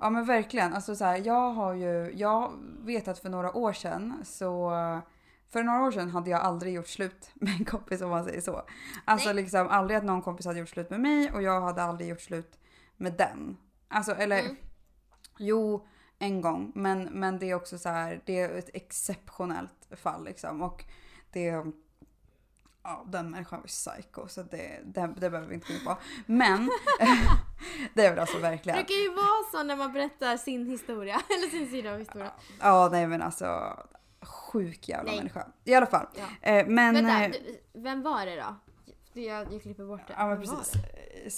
Ja men verkligen. Alltså så här, jag har ju, jag vet att för några år sedan så för några år sedan hade jag aldrig gjort slut [LAUGHS] med en kompis om man säger så. Alltså Nej. liksom aldrig att någon kompis hade gjort slut med mig och jag hade aldrig gjort slut med den. Alltså eller Mm. jo en gång men, men det är också så här, det är ett exceptionellt fall liksom och det Ja, den människan var psycho så det, det, det behöver vi inte gå in på. Men [LAUGHS] det är väl alltså Det verkligen. brukar ju vara så när man berättar sin historia, [LAUGHS] eller sin sida av historien. Ja, nej men alltså sjuk jävla Nej. människa. I alla fall. Ja. Eh, men... Vänta, eh, du, vem var det då? Du, Jag, jag klipper bort det. ja men Vem precis. det? Eh,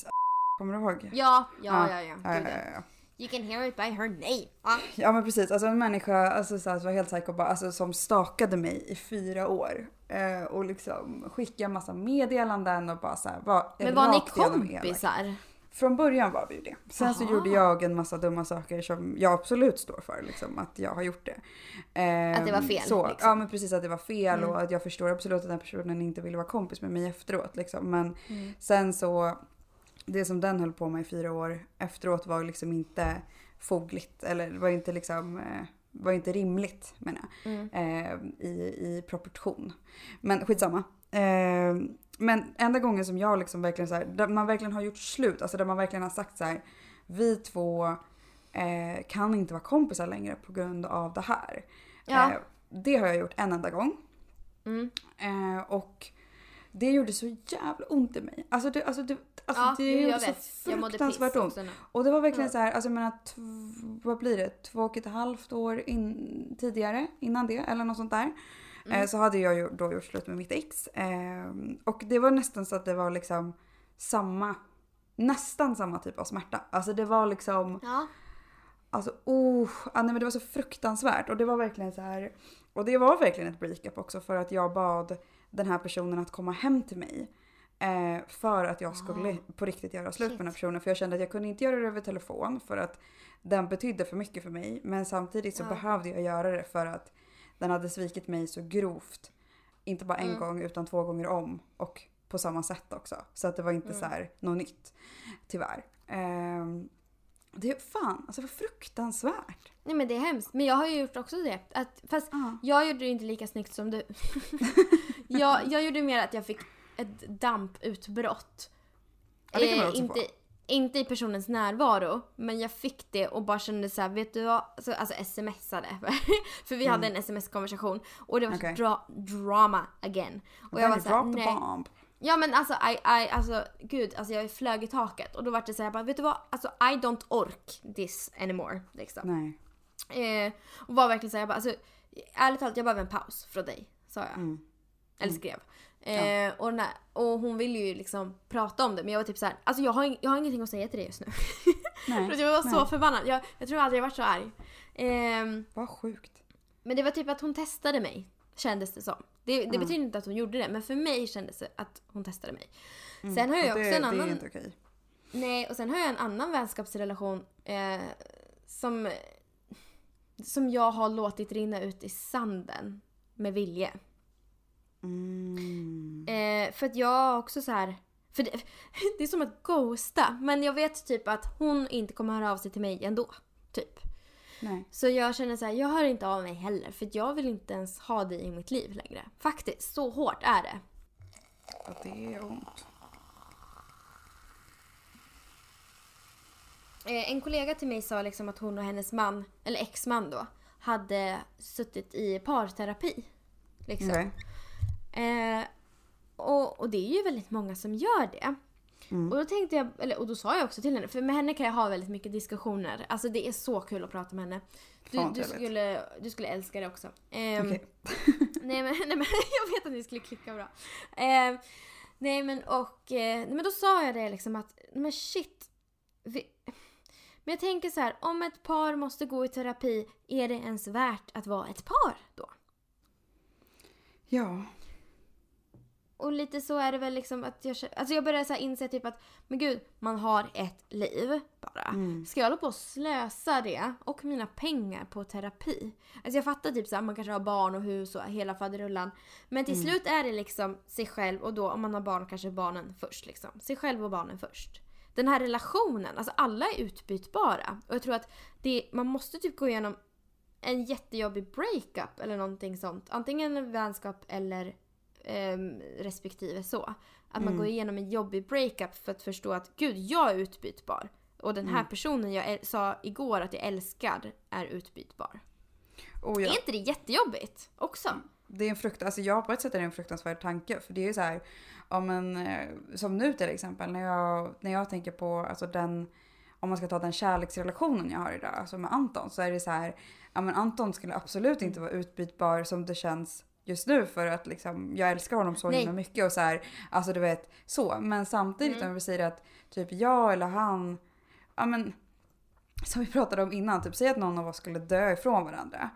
Kommer du ihåg? Ja, ja, Ja. ja, ja. You can hear it by her name. Ja. ja men precis, alltså en människa alltså, så här, var helt psycho, bara, alltså, som stakade mig i fyra år. Eh, och liksom skickade massa meddelanden och bara så här, var Men var ni kompisar? Från början var vi ju det. Sen så Aha. gjorde jag en massa dumma saker som jag absolut står för. Liksom, att jag har gjort det. Ehm, Att det var fel, Så, liksom. Ja men precis att det var fel Mm. och att jag förstår absolut att den personen inte ville vara kompis med mig efteråt. Liksom. Men Mm. sen så, det som den höll på med i fyra år efteråt var liksom inte fogligt. Eller det var inte liksom, eh, var inte rimligt menar jag Mm. eh, i, i proportion. Men skitsamma. Eh, men enda gången som jag liksom verkligen så här, där man verkligen har gjort slut, alltså där man verkligen har sagt så här, vi två eh, kan inte vara kompisar längre på grund av det här. Ja. Eh, det har jag gjort en enda gång. Mm. Eh, och det gjorde så jävla ont i mig. Alltså det, alltså det, alltså Ja, det jag gjorde vet. så fruktansvärt ont. Och det var verkligen så här, alltså jag menar, vad blir det? Två och ett halvt år in, tidigare, innan det eller något sånt där. Mm. Eh, så hade jag ju då gjort slut med mitt ex. Eh, och det var nästan så att det var liksom samma, nästan samma typ av smärta. Alltså det var liksom, Ja. alltså oh, nej men det var så fruktansvärt. Och det var verkligen så här, och det var verkligen ett breakup också för att jag bad den här personen att komma hem till mig. Eh, för att jag skulle på riktigt göra slut med den här personen. För jag kände att jag kunde inte göra det över telefon för att den betydde för mycket för mig. Men samtidigt så Ja. behövde jag göra det för att den hade svikit mig så grovt. Inte bara en Mm. gång utan två gånger om. Och på samma sätt också. Så att det var inte Mm. så här något nytt. Tyvärr. Ehm, det är fan, alltså var fruktansvärt. Nej men det är hemskt. Men jag har ju gjort också det. Att, fast Ja. jag gjorde det inte lika snyggt som du. [LAUGHS] jag, jag gjorde mer att jag fick ett damputbrott. Ja, det kan man Eh, också inte, få. inte i personens närvaro, men jag fick det och bara kände så här, vet du vad? Alltså, alltså smsade. [LAUGHS] För vi hade en sms-konversation och det var Mm. Så dra- drama again. Och jag var you dropped nej. bomb. Ja men alltså, I, I, alltså gud, alltså jag flög i taket och då var det såhär, bara, vet du vad? Alltså I don't ork this anymore. Liksom. Nej. Eh, och var verkligen såhär, jag bara, alltså, ärligt talat jag behöver en paus från dig, sa jag. Mm. Eller skrev. Eh, och, när, och hon ville ju liksom prata om det men jag var typ såhär, alltså jag har, jag har ingenting att säga till dig just nu. [LAUGHS] Nej. Jag var så Nej. förbannad. Jag, jag tror aldrig jag varit så arg. Ehm, Vad sjukt. men det var typ att hon testade mig. Kändes det som. Det, det Mm. betyder inte att hon gjorde det men för mig kändes det att hon testade mig. Mm. Sen har jag Och också det, en Det annan... är inte okej. Nej, och sen har jag en annan vänskapsrelation eh, som, som jag har låtit rinna ut i sanden med vilje. Mm. Eh, för att jag också så här. För det, [LAUGHS] det är som att ghosta. Men jag vet typ att hon inte kommer höra av sig till mig ändå. Typ. Nej. Så jag känner så här, jag hör inte av mig heller. För jag vill inte ens ha dig i mitt liv längre. Faktiskt, så hårt är det. Ja, det är ont. Eh, en kollega till mig sa liksom att hon och hennes man, eller exman då, hade suttit i parterapi. Liksom. Okej. Eh, och, och det är ju väldigt många som gör det. Mm. Och då tänkte jag, eller, och då sa jag också till henne, för med henne kan jag ha väldigt mycket diskussioner. Alltså det är så kul att prata med henne. Du, Fan, du, skulle, du skulle älska det också. Ehm, Okej. [LAUGHS] nej, men, nej men [LAUGHS] jag vet att ni skulle klicka bra. Ehm, nej men och, eh, nej, men då sa jag det liksom att, men shit. Vi, men jag tänker så här, om ett par måste gå i terapi, är det ens värt att vara ett par då? Ja. Och lite så är det väl liksom att jag, alltså jag börjar så inse typ att, men gud, man har ett liv bara. Mm. Ska jag hålla på och slösa det och mina pengar på terapi? Alltså jag fattar typ så här, man kanske har barn och hus och hela faderullan. Men till slut är det liksom sig själv och då om man har barn kanske barnen först liksom. Sig själv och barnen först. Den här relationen, alltså alla är utbytbara. Och jag tror att det, man måste typ gå igenom en jättejobbig breakup eller någonting sånt. Antingen en vänskap eller ehm, respektive så. Att man går igenom en jobbig breakup för att förstå att gud, jag är utbytbar. Och den här personen jag sa igår att jag älskar är utbytbar. Oh, ja. Är inte det jättejobbigt också? Det är en frukt, alltså jag på ett sätt är det en fruktansvärd tanke. För det är ju så här, om en, eh, som nu till exempel, när jag, när jag tänker på alltså den, om man ska ta den kärleksrelationen jag har idag, alltså med Anton, så är det så här, ja men Anton skulle absolut inte vara utbytbar som det känns just nu för att liksom, jag älskar honom så Nej. himla mycket och så här, alltså du vet så. Men samtidigt om vi säger att typ jag eller han, ja men som vi pratade om innan, typ säg att någon av oss skulle dö ifrån varandra.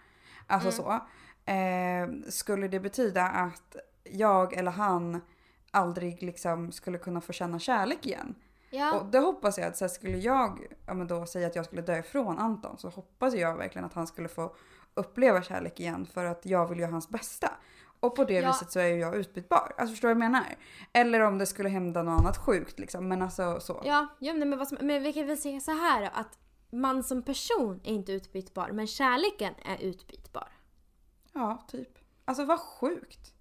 Alltså så. Eh, skulle det betyda att jag eller han aldrig liksom skulle kunna få känna kärlek igen? Ja. Och det hoppas jag att så här, skulle jag ja, men då säga att jag skulle dö ifrån Anton så hoppas jag verkligen att han skulle få uppleva kärlek igen för att jag vill göra hans bästa. Och på det Ja. viset så är ju jag utbytbar. Alltså förstår du vad jag menar? Eller om det skulle hända något annat sjukt liksom. Men alltså så. Ja, ja men, vad som, men vi kan väl säga så här då, att man som person är inte utbytbar men kärleken är utbytbar. Ja, typ. Alltså vad sjukt.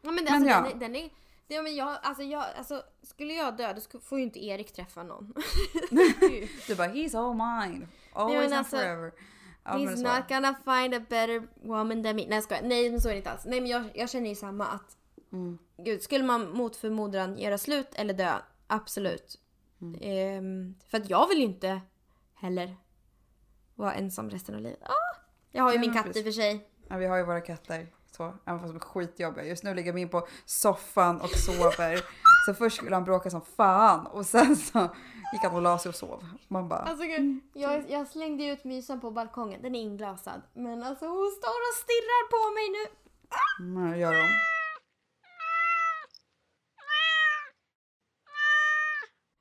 Ja men, det, Men alltså, ja. den, den är, ja, men jag, alltså, jag, alltså, skulle jag dö då får ju inte Erik träffa någon. [LAUGHS] Du bara he's all mine. Always and alltså, forever. Ja, He's not gonna find a better woman than me. Nej jag skojar. Nej men så är det inte alls. Nej men jag, jag känner ju samma att Mm. Gud, skulle man mot förmodan göra slut eller dö? Absolut. Mm. Ehm, för att jag vill ju inte heller vara ensam resten av livet. Ah, jag har ju Nej, min katt i och precis. för sig. Ja, vi har ju våra katter. Så, även fast de är skitjobbiga. Just nu ligger min på soffan och sover. [LAUGHS] så först skulle han bråka som fan och sen så gick han och la sig och sov. Man bara, Alltså gud, jag, jag slängde ut mysan på balkongen. Den är inglasad. Men alltså hon står och stirrar på mig nu. mm, gör de.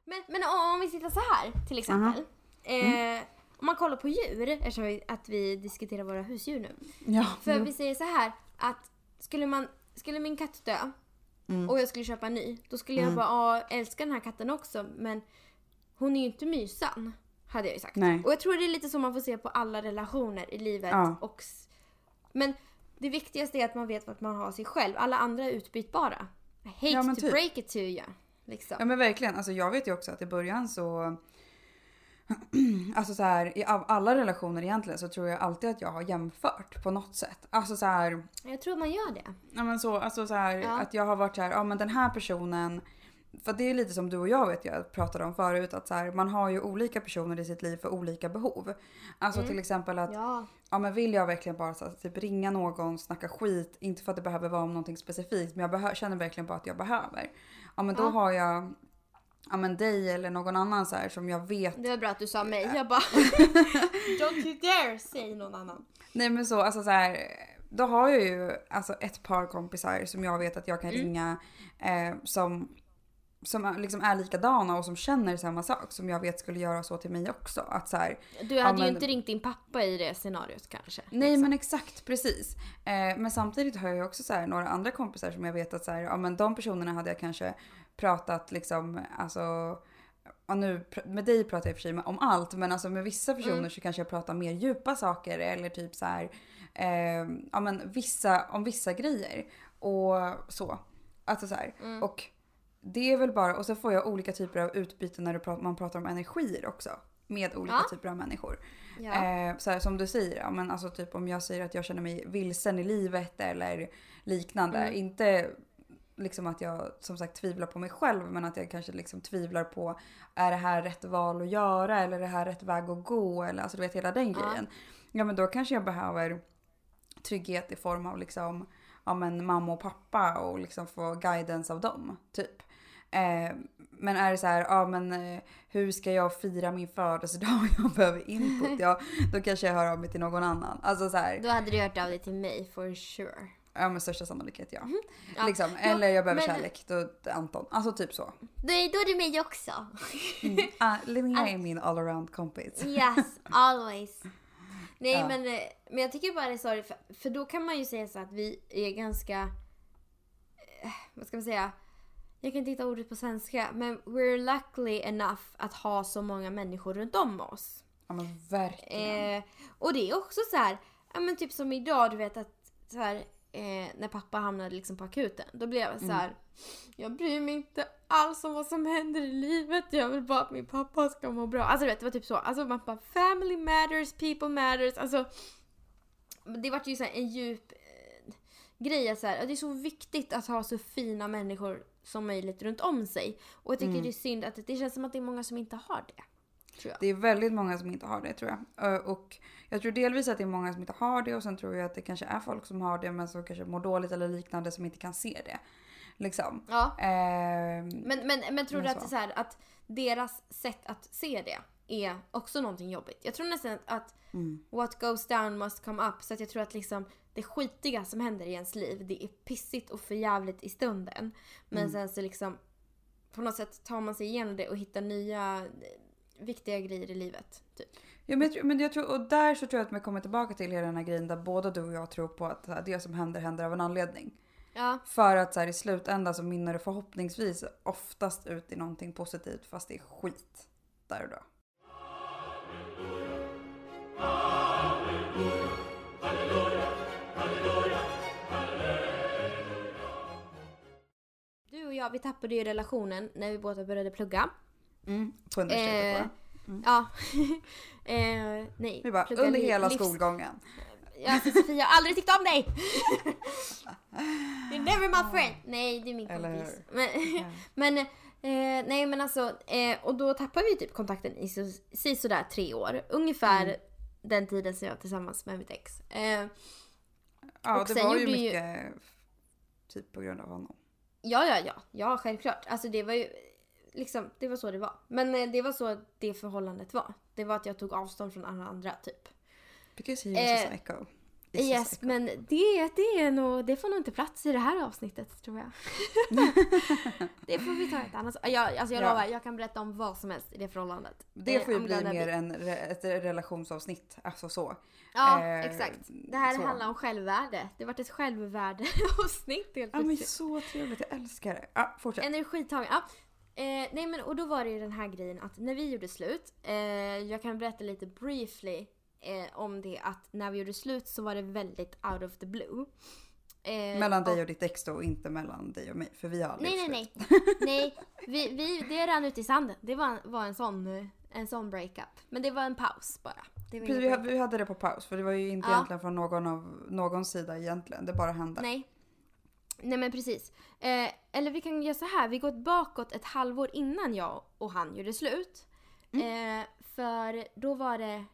Men, men om, vi sitter så här till exempel. Eh, om man kollar på djur, eftersom vi, att vi diskuterar våra husdjur nu. Ja, För vi säger så här att skulle, man, skulle min katt dö Mm. och jag skulle köpa en ny. Då skulle jag bara, älska den här katten också men hon är ju inte mysan. Hade jag ju sagt. Nej. Och jag tror det är lite så man får se på alla relationer i livet. Ja. Och, men det viktigaste är att man vet vart man har sig själv. Alla andra är utbytbara. I hate Ja, to typ. break it to you. Liksom. Ja men verkligen, alltså jag vet ju också att i början så [CLEARS THROAT] Alltså så här, i av alla relationer egentligen så tror jag alltid att jag har jämfört på något sätt. Alltså så här, Jag tror man gör det. ja men så, alltså så här Ja. att jag har varit så här, ja men den här personen för det är lite som du och jag vet jag pratade om förut att så här, man har ju olika personer i sitt liv för olika behov. Alltså till exempel att Ja. ja men vill jag verkligen bara så att typ ringa någon, snacka skit, inte för att det behöver vara om någonting specifikt men jag behö- känner verkligen bara att jag behöver. Ja men då har jag ja men dig eller någon annan så här som jag vet. Det var bra att du sa mig. Jag bara [LAUGHS] Don't you dare säg någon annan. Nej men så alltså så här. Då har jag ju alltså ett par kompisar som jag vet att jag kan Mm. ringa eh, som som är- liksom är likadana och som känner samma sak som jag vet skulle göra så till mig också. Att så här, Du hade ju men- inte ringt din pappa i det scenariot kanske. Nej men exakt precis. Eh, men samtidigt har jag ju också så här, några andra kompisar som jag vet att så här, ja, men de personerna hade jag kanske pratat liksom, alltså Ja, nu, med dig pratar jag i för sig om allt men alltså med vissa personer Mm. så kanske jag pratar mer djupa saker eller typ så här, eh, ja men vissa, om vissa grejer och så. Alltså så här. Mm. Och det är väl bara, och så får jag olika typer av utbyte när du pratar, man pratar om energier också. Med olika Ja. typer av människor. Ja. Eh, så här, som du säger, ja, men alltså typ om jag säger att jag känner mig vilsen i livet eller liknande. Mm. Inte liksom att jag som sagt tvivlar på mig själv men att jag kanske liksom tvivlar på är det här rätt val att göra eller är det här rätt väg att gå eller alltså du vet hela den Ja. grejen. Ja men då kanske jag behöver trygghet i form av liksom ja men mamma och pappa och liksom få guidance av dem typ. Eh, men är det så här, ja men eh, hur ska jag fira min födelsedag om jag behöver input? Ja, [LAUGHS] då kanske jag hör av mig till någon annan. Alltså så här, Då hade du hört av dig till mig for sure. Ja med största sannolikhet ja. Mhm. Ja. Liksom, eller jag behöver men- kärlek, då Anton. Alltså typ så. Nej, då är du mig också. Mm. [LAUGHS] Ah, Linnea är min all around kompis. Yes, always. Nej Ja. men, eh, men jag tycker bara det är sorgligt för, för då kan man ju säga så att vi är ganska, eh, vad ska man säga, jag kan inte hitta ordet på svenska men we're luckily enough att ha så många människor runt om oss. Ja men verkligen. Eh, och det är också så här, ja men typ som idag du vet att så här, eh, när pappa hamnade liksom på akuten. Då blev jag så här. jag bryr mig inte alls om vad som händer i livet. Jag vill bara att min pappa ska må bra. Alltså du vet det var typ så. Alltså man bara family matters, people matters. Alltså det vart ju så här en djup eh, grej så här, det är så viktigt att ha så fina människor som möjligt runt om sig. Och jag tycker det är synd att det känns som att det är många som inte har det. Tror jag. Det är väldigt många som inte har det tror jag. Eh, Och jag tror delvis att det är många som inte har det och sen tror jag att det kanske är folk som har det men som kanske mår dåligt eller liknande som inte kan se det. Liksom. Ja. Ehm, Men, men, men tror Men du att, det är så här, att deras sätt att se det är också någonting jobbigt? Jag tror nästan att, att mm. what goes down must come up. Så att jag tror att liksom det skitiga som händer i ens liv, det är pissigt och förjävligt i stunden. Men Mm. sen så liksom på något sätt tar man sig igenom det och hittar nya eh, viktiga grejer i livet. Typ. Ja, men, jag tror, men jag tror, och där så tror jag att man kommer tillbaka till hela den här grejen där både du och jag tror på att det som händer händer av en anledning. Ja, För att så här, i slutändan så mynnar det förhoppningsvis oftast ut i någonting positivt fast det är skit där och då. du och jag vi tappade ju relationen när vi båda började plugga. Mm, på universitetet Eh, va? Ja. [LAUGHS] eh, nej. Vi bara, under hela livs- skolgången. Ja, Sofia har aldrig tyckt om dig! You're never my friend! Nej, det är min kompis. Men, [LAUGHS] men eh, nej men alltså, eh, och då tappade vi typ kontakten i så, si sådär tre år. Ungefär Mm. den tiden som jag var tillsammans med mitt ex. Eh, Ja, Och det sen var ju gjorde ju- mycket typ på grund av honom. ja, ja, ja, ja, självklart. Alltså det var ju liksom, det var så det var. Men eh, det var så det förhållandet var. Det var att jag tog avstånd från alla andra typ. Because he was a Eh, psycho. Is a Yes, psycho. men det, det, är nog, det får nog inte plats i det här avsnittet tror jag. [LAUGHS] det får vi ta ett annat jag, alltså jag Ja. lovar, jag kan berätta om vad som helst i det förhållandet. Det Eh, får ju I'm bli mer be- en, ett relationsavsnitt. Alltså så. Ja, eh, exakt. Det här så. handlar om självvärde. Det vart ett självvärdeavsnitt helt Ja men plötsligt. så trevligt, jag älskar det. Ja, fortsätt. Energitagning. Ja. Eh, nej men och då var det ju den här grejen att när vi gjorde slut, eh, jag kan berätta lite briefly eh, om det att när vi gjorde slut så var det väldigt out of the blue. Eh, mellan dig och- och ditt ex då, inte mellan dig och mig. För vi har aldrig Nej, nej, nej. [LAUGHS] nej, vi, vi, det rann ut i sanden. Det var, var en, sån, en sån breakup. Men det var en paus bara. Precis, vi, hade, det på paus för det var ju inte Ja. egentligen från någon av någons sida egentligen. Det bara hände. Nej. Nej men precis. Eh, eller vi kan göra så här. vi går bakåt ett halvår innan jag och han gjorde slut. Mm. Eh, för då var det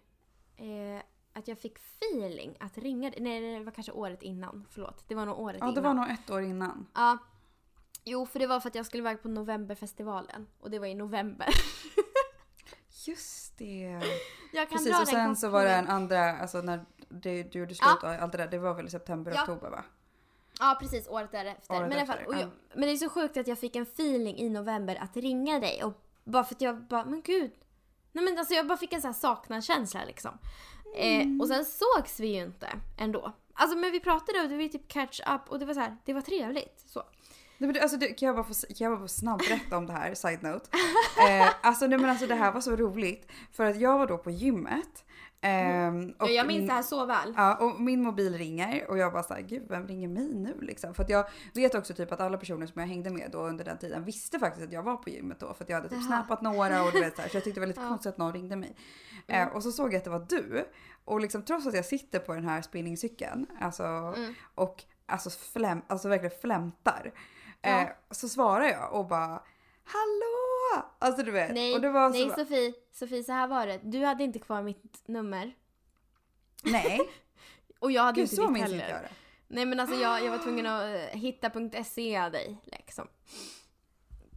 eh, att jag fick feeling att ringa Nej det var kanske året innan. Förlåt. Det var nog året Ja, innan. det var nog ett år innan. Ja. Jo, för det var för att jag skulle iväg på Novemberfestivalen. Och det var i november. [LAUGHS] Just det. Jag kan Precis, och sen så var det en andra, alltså när du gjorde slut och allt det där, det var väl i september, Ja. oktober va? Ja, precis. Året därefter. Året men, fall, efter, och jag, ja. men det är så sjukt att jag fick en feeling i november att ringa dig. Och bara för att jag bara, men gud. Nej men alltså jag bara fick en sån här saknadskänsla liksom. Mm. Eh, och sen sågs vi ju inte ändå. Alltså men vi pratade och det var typ catch up och det var så här, det var trevligt. Så. Nej, men Alltså, det, kan, jag bara få, kan jag bara få snabbberätta om det här, side note? Eh, alltså, nej, men alltså det här var så roligt för att jag var då på gymmet. Ja, och jag minns min- det här så väl. Ja, och min mobil ringer och jag bara såhär, gud vem ringer mig nu liksom? För att jag vet också typ att alla personer som jag hängde med då under den tiden visste faktiskt att jag var på gymmet då för att jag hade typ Jaha. snappat några och du vet så, här, så jag tyckte det var lite [LAUGHS] Ja. konstigt att någon ringde mig. Mm. Eh, och så såg jag att det var du och liksom trots att jag sitter på den här spinningcykeln alltså, Mm. och alltså, fläm, alltså verkligen flämtar Ja. eh, så svarar jag och bara Hallå! Alltså du vet. Nej, och det var nej så, Sofie, Sofie så här var det. Du hade inte kvar mitt nummer. nej, [LAUGHS] Och jag hade gud inte så ditt heller. jag det. Nej men alltså jag, jag var tvungen att eh, hitta.se av dig liksom.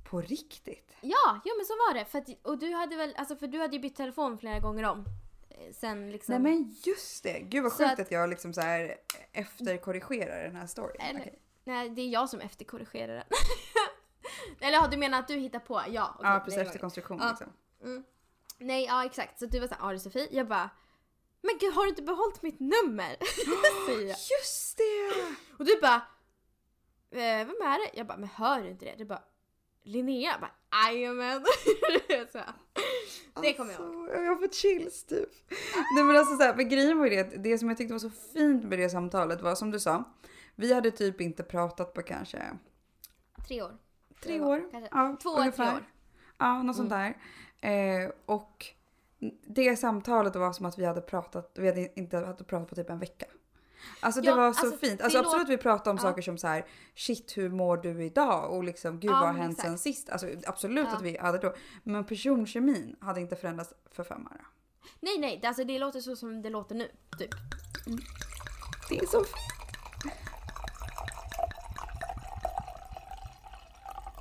På riktigt? Ja, ja men så var det. För att, och du hade väl, alltså för du hade ju bytt telefon flera gånger om. Eh, Sen liksom. Nej men just det! Gud vad sjukt att- att, jag liksom så här efterkorrigerar den här storyn. Eller- Okej. Nej, det är jag som efterkorrigerar den. [LAUGHS] Eller ja, du menar att du hittar på? Ja, okej, Ja precis, det var- efterkonstruktion Ja. liksom. Mm. Nej, ja exakt. Så du var såhär, ja det är Sofie. Jag bara, men gud har du inte behållit mitt nummer? [GASPS] Säger jag. Just det! Och du bara, eh, vem är det? Jag bara, men hör du inte det? Du bara, Linnea? Jag bara, jajamän. [LAUGHS] Det kommer jag ihåg. Alltså, Jag fått chills typ. Nej men alltså så här, men grejen var ju det det som jag tyckte var så fint med det samtalet var som du sa. Vi hade typ inte pratat på kanske Tre år. Tre år. kanske- Ja, Två år, tre år. Mm. Ja, något sånt där. Eh, och det samtalet var som att vi hade pratat, vi hade inte hade pratat på typ en vecka. Alltså det Ja, var så alltså, fint. Alltså låter- absolut vi pratade om Ja. saker som så här shit hur mår du idag? Och liksom gud Ja, vad har hänt exakt. sen sist? Alltså absolut att vi hade då. Men personkemin hade inte förändrats för fem öre. Nej nej, alltså det låter så som det låter nu. Typ. Det är så fint.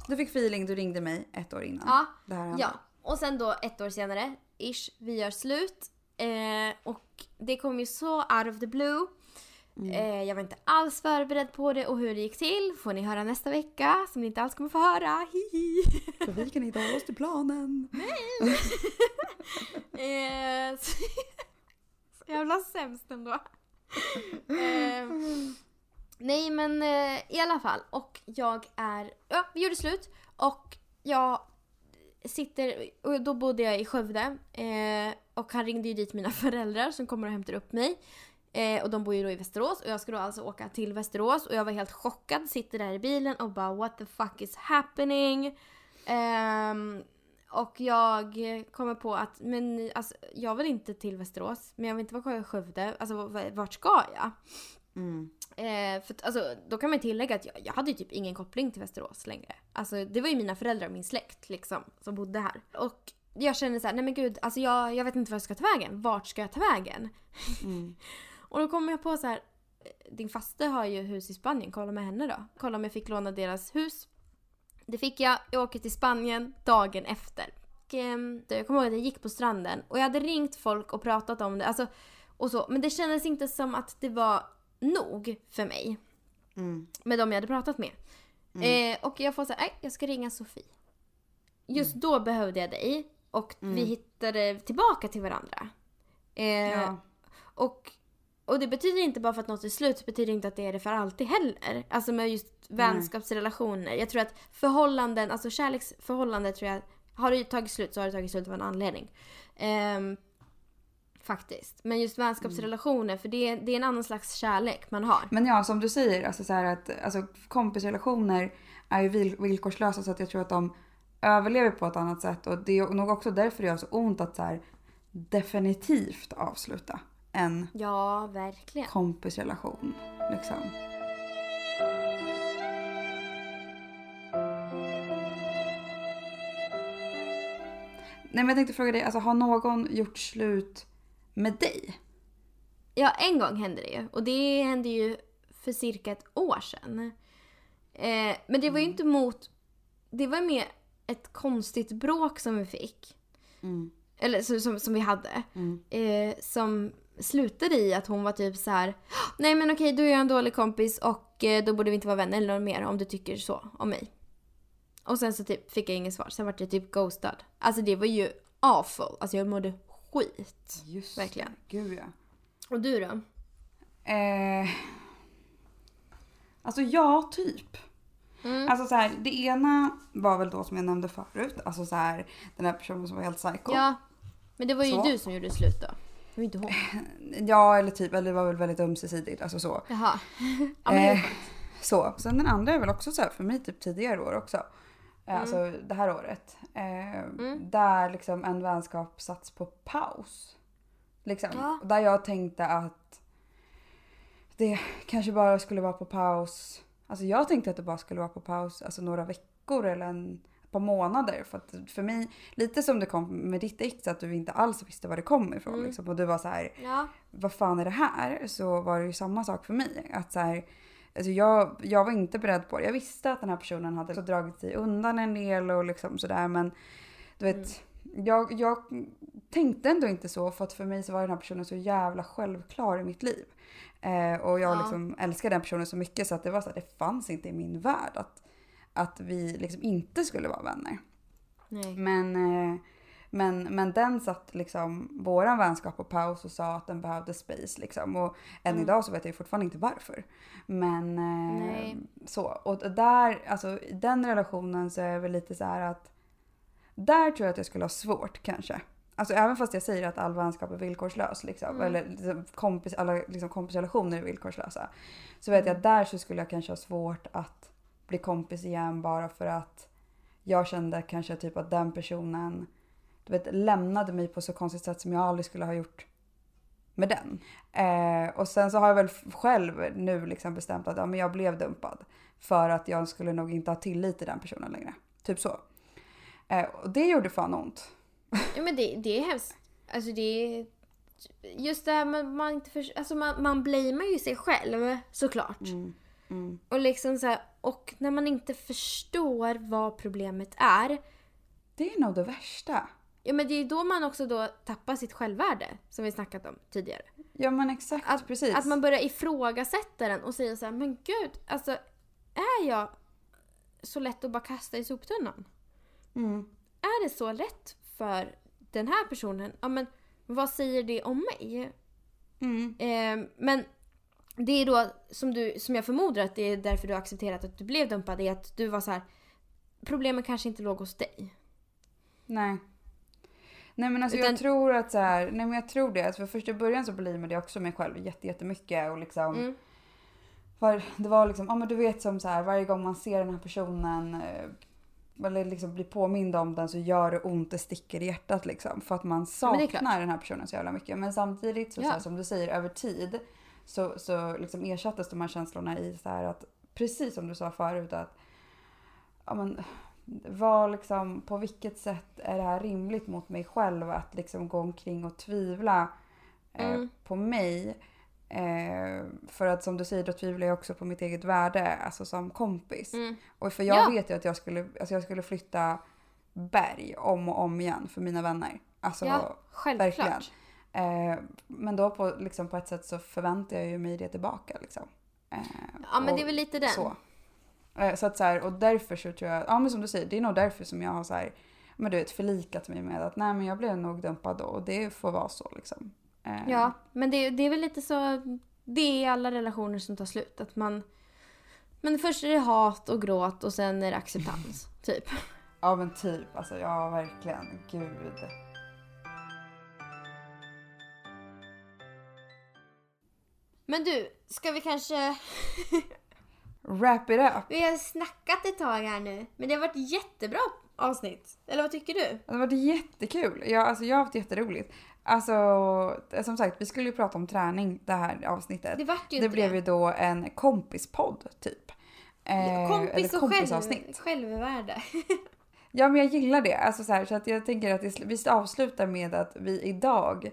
Du fick feeling, du ringde mig ett år innan. Ja, Det här hände. ja. Och sen då ett år senare, ish, vi gör slut. Eh, och det kom ju så out of the blue. Eh, jag var inte alls förberedd på det och hur det gick till får ni höra nästa vecka som ni inte alls kommer få höra. Hihi. För vi kan inte hålla oss till planen. [LAUGHS] Eh, så, så jävla sämst ändå. [LAUGHS] Eh, nej men eh, i alla fall. Och jag är... Ja, vi gjorde slut. Och jag sitter... Och då bodde jag i Skövde. Eh, och han ringde ju dit mina [LAUGHS] föräldrar som kommer och hämtar upp mig. Eh, och de bor ju då i Västerås och jag ska då alltså åka till Västerås och jag var helt chockad, sitter där i bilen och bara what the fuck is happening? Ehm, och jag kommer på att men alltså, jag vill inte till Västerås men jag vill inte vara kvar i Skövde. Alltså vart ska jag? Mm. Eh, för alltså, då kan man tillägga att jag, jag hade typ ingen koppling till Västerås längre. Alltså det var ju mina föräldrar och min släkt liksom som bodde här. Och jag kände så här, nej men gud, alltså jag, jag vet inte vart jag ska ta vägen. Vart ska jag ta vägen? Mm. [LAUGHS] Och då kom jag på så här, eh, din faste har ju hus i Spanien, kolla med henne då. Kolla om jag fick låna deras hus. Det fick jag, jag åker till Spanien dagen efter. Och, ehm, jag kommer ihåg att jag gick på stranden och jag hade ringt folk och pratat om det. Alltså, och så. Men det kändes inte som att det var nog för mig. Mm. Med de jag hade pratat med. Eh, och jag får säga, nej jag ska ringa Sofie. Just då behövde jag dig och vi hittade tillbaka till varandra. Eh, Ja. och, och det betyder inte bara för att något är slut, betyder inte att det är det för alltid heller. Alltså med just vänskapsrelationer. Jag tror att förhållanden, alltså kärleksförhållanden tror jag, har det tagit slut så har det tagit slut av en anledning. Ehm, faktiskt. Men just vänskapsrelationer, för det, är- det är en annan slags kärlek man har. Men ja, som du säger, alltså så här att alltså, kompisrelationer är ju vil- villkorslösa så att jag tror att de överlever på ett annat sätt. Och det är nog också därför det gör så ont att så här, definitivt avsluta en Ja, verkligen. kompisrelation. Liksom. Nej men jag tänkte fråga dig, alltså, har någon gjort slut med dig? Ja, en gång hände det ju. Och det hände ju för cirka ett år sedan. Eh, men det var ju inte mot... Det var mer ett konstigt bråk som vi fick. Mm. Eller som, som, som vi hade. Mm. Eh, som slutade i att hon var typ så här. Nej men okej, du är jag en dålig kompis och eh, då borde vi inte vara vänner eller något mer om du tycker så om mig. Och sen så typ fick jag inget svar. Sen vart jag typ ghostad. Alltså det var ju awful. Alltså jag mådde skit. Just Verkligen. det. Gud ja. Och du då? Eh, alltså ja, typ. Mm. Alltså så här, det ena var väl då som jag nämnde förut. Alltså så här, den här personen som var helt psycho. Ja. Men det var ju Så. du som gjorde slut då. Det var inte hon. [LAUGHS] Ja, eller typ, eller det var väl väldigt ömsesidigt. Alltså så. Jaha. [LAUGHS] Ja, men Eh, så. Sen den andra är väl också så här för mig typ tidigare år också. Eh, Mm. Alltså det här året. Eh, Där liksom en vänskap satts på paus. Liksom. Ja. Där jag tänkte att det kanske bara skulle vara på paus. Alltså jag tänkte att det bara skulle vara på paus alltså några veckor eller en, ett par månader. För att för mig, lite som det kom med ditt ex, att du inte alls visste var det kom ifrån. Mm. Liksom. Och du var så här, Ja. vad fan är det här? Så var det ju samma sak för mig. Att så här, alltså jag, jag var inte beredd på det. Jag visste att den här personen hade så dragit sig undan en del och liksom sådär men du vet, jag, jag tänkte ändå inte så för att för mig så var den här personen så jävla självklar i mitt liv. Eh, och jag Ja. liksom älskar den personen så mycket så att det var så här, det fanns inte i min värld att, att vi liksom inte skulle vara vänner. Nej. Men, eh, men, men den satt liksom våran vänskap på paus och sa att den behövde space liksom. Och än Mm. idag så vet jag fortfarande inte varför. Men eh, Nej. så. Och där, alltså i den relationen så är det väl lite så här att där tror jag att jag skulle ha svårt kanske. Alltså även fast jag säger att all vänskap är villkorslös liksom. Mm. Eller liksom, kompis, alla liksom, kompisrelationer är villkorslösa. Så vet jag Mm. att där så skulle jag kanske ha svårt att bli kompis igen bara för att jag kände kanske typ att den personen du vet, lämnade mig på så konstigt sätt som jag aldrig skulle ha gjort med den. Eh, och sen så har jag väl själv nu liksom bestämt att ja, men jag blev dumpad. För att jag skulle nog inte ha tillit till den personen längre. Typ så. Eh, och det gjorde fan ont. Ja men det, det är hemskt. Alltså det är... Just det här med att man inte för, Alltså man, man blamear ju sig själv såklart. Mm. Och liksom så här, och när man inte förstår vad problemet är. Det är nog det värsta. Ja men det är då man också då tappar sitt självvärde. Som vi snackat om tidigare. Ja men exakt, Att, precis. att man börjar ifrågasätta den och säga så här, men gud, alltså är jag så lätt att bara kasta i soptunnan? mm. Är det så lätt för den här personen? Ja men vad säger det om mig? Mm. Eh, men det är då som, du, som jag förmodar att det är därför du har accepterat att du blev dumpad. är att du var så här. Problemen kanske inte låg hos dig. Nej. Nej men alltså Utan- jag tror att så här, nej men jag tror det. Alltså för först i början så blir jag också mig själv jätte, jättemycket och liksom. Mm. Var, det var liksom, ja men du vet som så här varje gång man ser den här personen eh, eller liksom blir påmind om den så gör det ont, det sticker i hjärtat liksom. För att man det saknar den här personen så jävla mycket. Men samtidigt så, Ja. så här, som du säger över tid så, så liksom ersattes de här känslorna i så här att precis som du sa förut att ja men vad liksom, på vilket sätt är det här rimligt mot mig själv att liksom gå omkring och tvivla eh, Mm. på mig. Eh, för att som du säger, då tvivlar jag också på mitt eget värde, alltså som kompis. Mm. Och för jag Ja. vet ju att jag skulle, alltså jag skulle flytta berg om och om igen för mina vänner. Alltså, Ja, självklart. verkligen. Eh, men då på, liksom, på ett sätt så förväntar jag ju mig det tillbaka. Liksom. Eh, Ja men det är väl lite den. Så. Eh, så att så här, och därför så tror jag, ja men som du säger, det är nog därför som jag har så här, men du vet förlikat mig med att nej men jag blev nog dumpad då och det får vara så liksom. Eh, Ja, men det, det är väl lite så. Det är alla relationer som tar slut. Att man... Men först är det hat och gråt och sen är det acceptans. [LAUGHS] typ. Ja men typ, alltså ja verkligen, gud. Men du, ska vi kanske... [LAUGHS] Wrap it up. Vi har snackat ett tag här nu. Men det har varit jättebra avsnitt. Eller vad tycker du? Det har varit jättekul. Jag, alltså, jag har haft jätteroligt. Alltså som sagt, vi skulle ju prata om träning det här avsnittet. Det vart ju Det blev det. ju då en kompispodd typ. Eh, Kompis eller och själv, självvärde. [LAUGHS] Ja men jag gillar det. Alltså, så, här, så att jag tänker att vi avslutar med att vi idag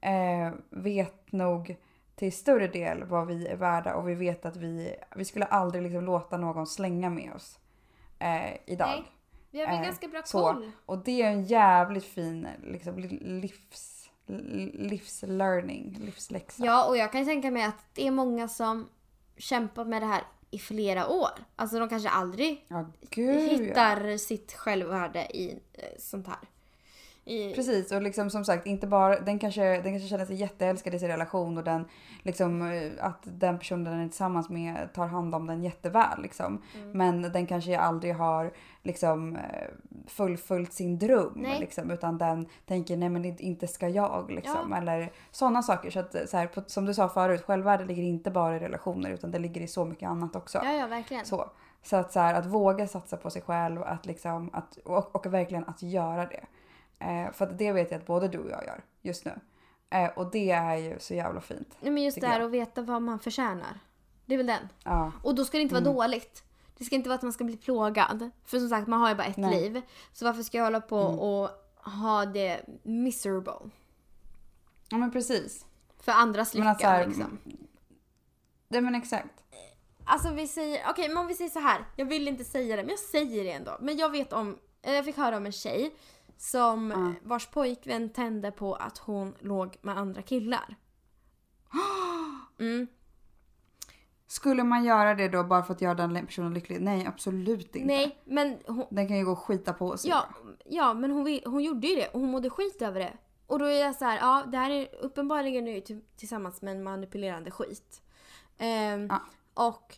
eh, vet nog till större del vad vi är värda och vi vet att vi, vi skulle aldrig liksom låta någon slänga med oss eh, idag. Nej, Vi har väl Eh, ganska bra så. koll. Och det är en jävligt fin liksom, li- livs, livslearning, livsläxa. Ja, och jag kan tänka mig att det är många som kämpat med det här i flera år. Alltså de kanske aldrig ja. hittar sitt självvärde i eh, sånt här. I, Precis och liksom som sagt inte bara den kanske, den kanske känner sig jätteälskad i sin relation och den liksom eh, att den personen den är tillsammans med tar hand om den jätteväl liksom. Mm. Men den kanske aldrig har liksom eh, fullföljt sin dröm Nej. liksom utan den tänker nej men inte ska jag liksom eller sådana saker så att så här, på, som du sa förut självvärde ligger inte bara i relationer utan det ligger i så mycket annat också. ja, ja, verkligen. Så, så att, så här, att våga satsa på sig själv att liksom, att, och, och verkligen att göra det. Eh, för att det vet jag att både du och jag gör just nu. Eh, och det är ju så jävla fint. Nej, men just det här att veta vad man förtjänar. Det är väl den. Ja, Och då ska det inte vara Mm. dåligt. Det ska inte vara att man ska bli plågad. För som sagt, man har ju bara ett Nej. liv. Så varför ska jag hålla på Mm. och ha det miserable? ja men precis. För andras lycka Men att så här, liksom. Nej men exakt. Alltså vi säger, okej men om vi säger så här. Jag vill inte säga det men jag säger det ändå. Men jag vet om, jag fick höra om en tjej som Ja. vars pojkvän tände på att hon låg med andra killar. [GASPS] Mm. Skulle man göra det då bara för att göra den personen lycklig? Nej absolut inte. Nej men hon, Den kan ju gå och skita på sig. ja, ja men hon, vill- hon gjorde ju det och hon mådde skit över det. Och då är jag så här, ja det här är uppenbarligen nu till- tillsammans med en manipulerande skit. Ehm, Ja. Och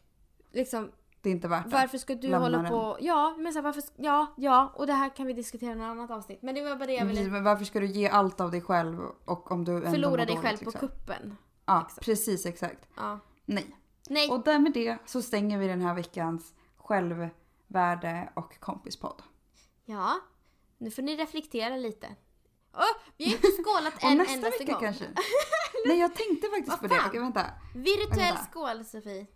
liksom Det är inte värt det. Varför ska du Lämna hålla den. på... Ja, men så här, varför... Ja, ja. Och det här kan vi diskutera i något annat avsnitt. Men det var bara det jag ville... men varför ska du ge allt av dig själv och om du Förlora dig själv på liksom? kuppen. Ja liksom. precis exakt. Ja. Nej. Nej. Och därmed det så stänger vi den här veckans självvärde och kompispodd. Ja. Nu får ni reflektera lite. Åh, vi har inte [LAUGHS] skålat en nästa endaste vecka gång. kanske. [LAUGHS] Nej jag tänkte faktiskt på det. Okej vänta. Virtuell Vänta. skål Sofie.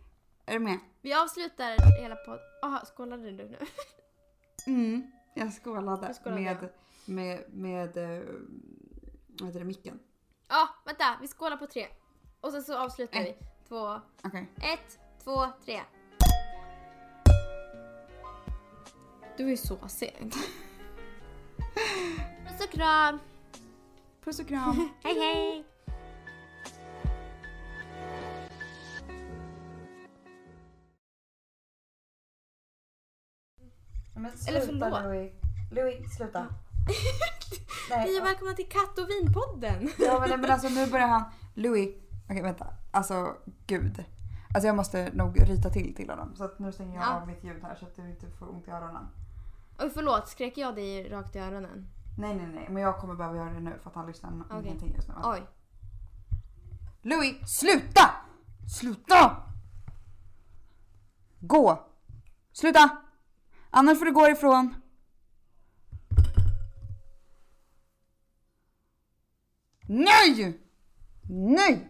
Är du med? Vi avslutar hela podden. Jaha, skålade du nu? [LAUGHS] Mm. Jag skålade, skålade, med, med, med, med vad heter det, micken. Ja, vänta. Vi skålar på tre. Och sen så avslutar Ett. vi. Två, Okej. ett, två, tre. Du är så sen. Puss och kram. Puss och kram. [LAUGHS] Hej hej. Men Eller förlåt. Louis. Louis, sluta. Hej [LAUGHS] Nej, och välkomna till Katt och vinpodden! ja, men, men alltså nu börjar han... Louis. Okej vänta. Alltså gud. Alltså jag måste nog ryta till till honom. Så att nu stänger jag Ja. av mitt ljud här så att du inte får ont i öronen. Oj förlåt, skrek jag dig rakt i öronen? Nej nej nej men jag kommer behöva göra det nu för att han lyssnar Okej. ingenting just nu. Oj. Louis, sluta! Sluta! Gå! Sluta! Annars får du gå ifrån. Nej! Nej!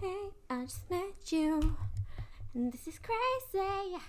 Hey, I just met you and this is crazy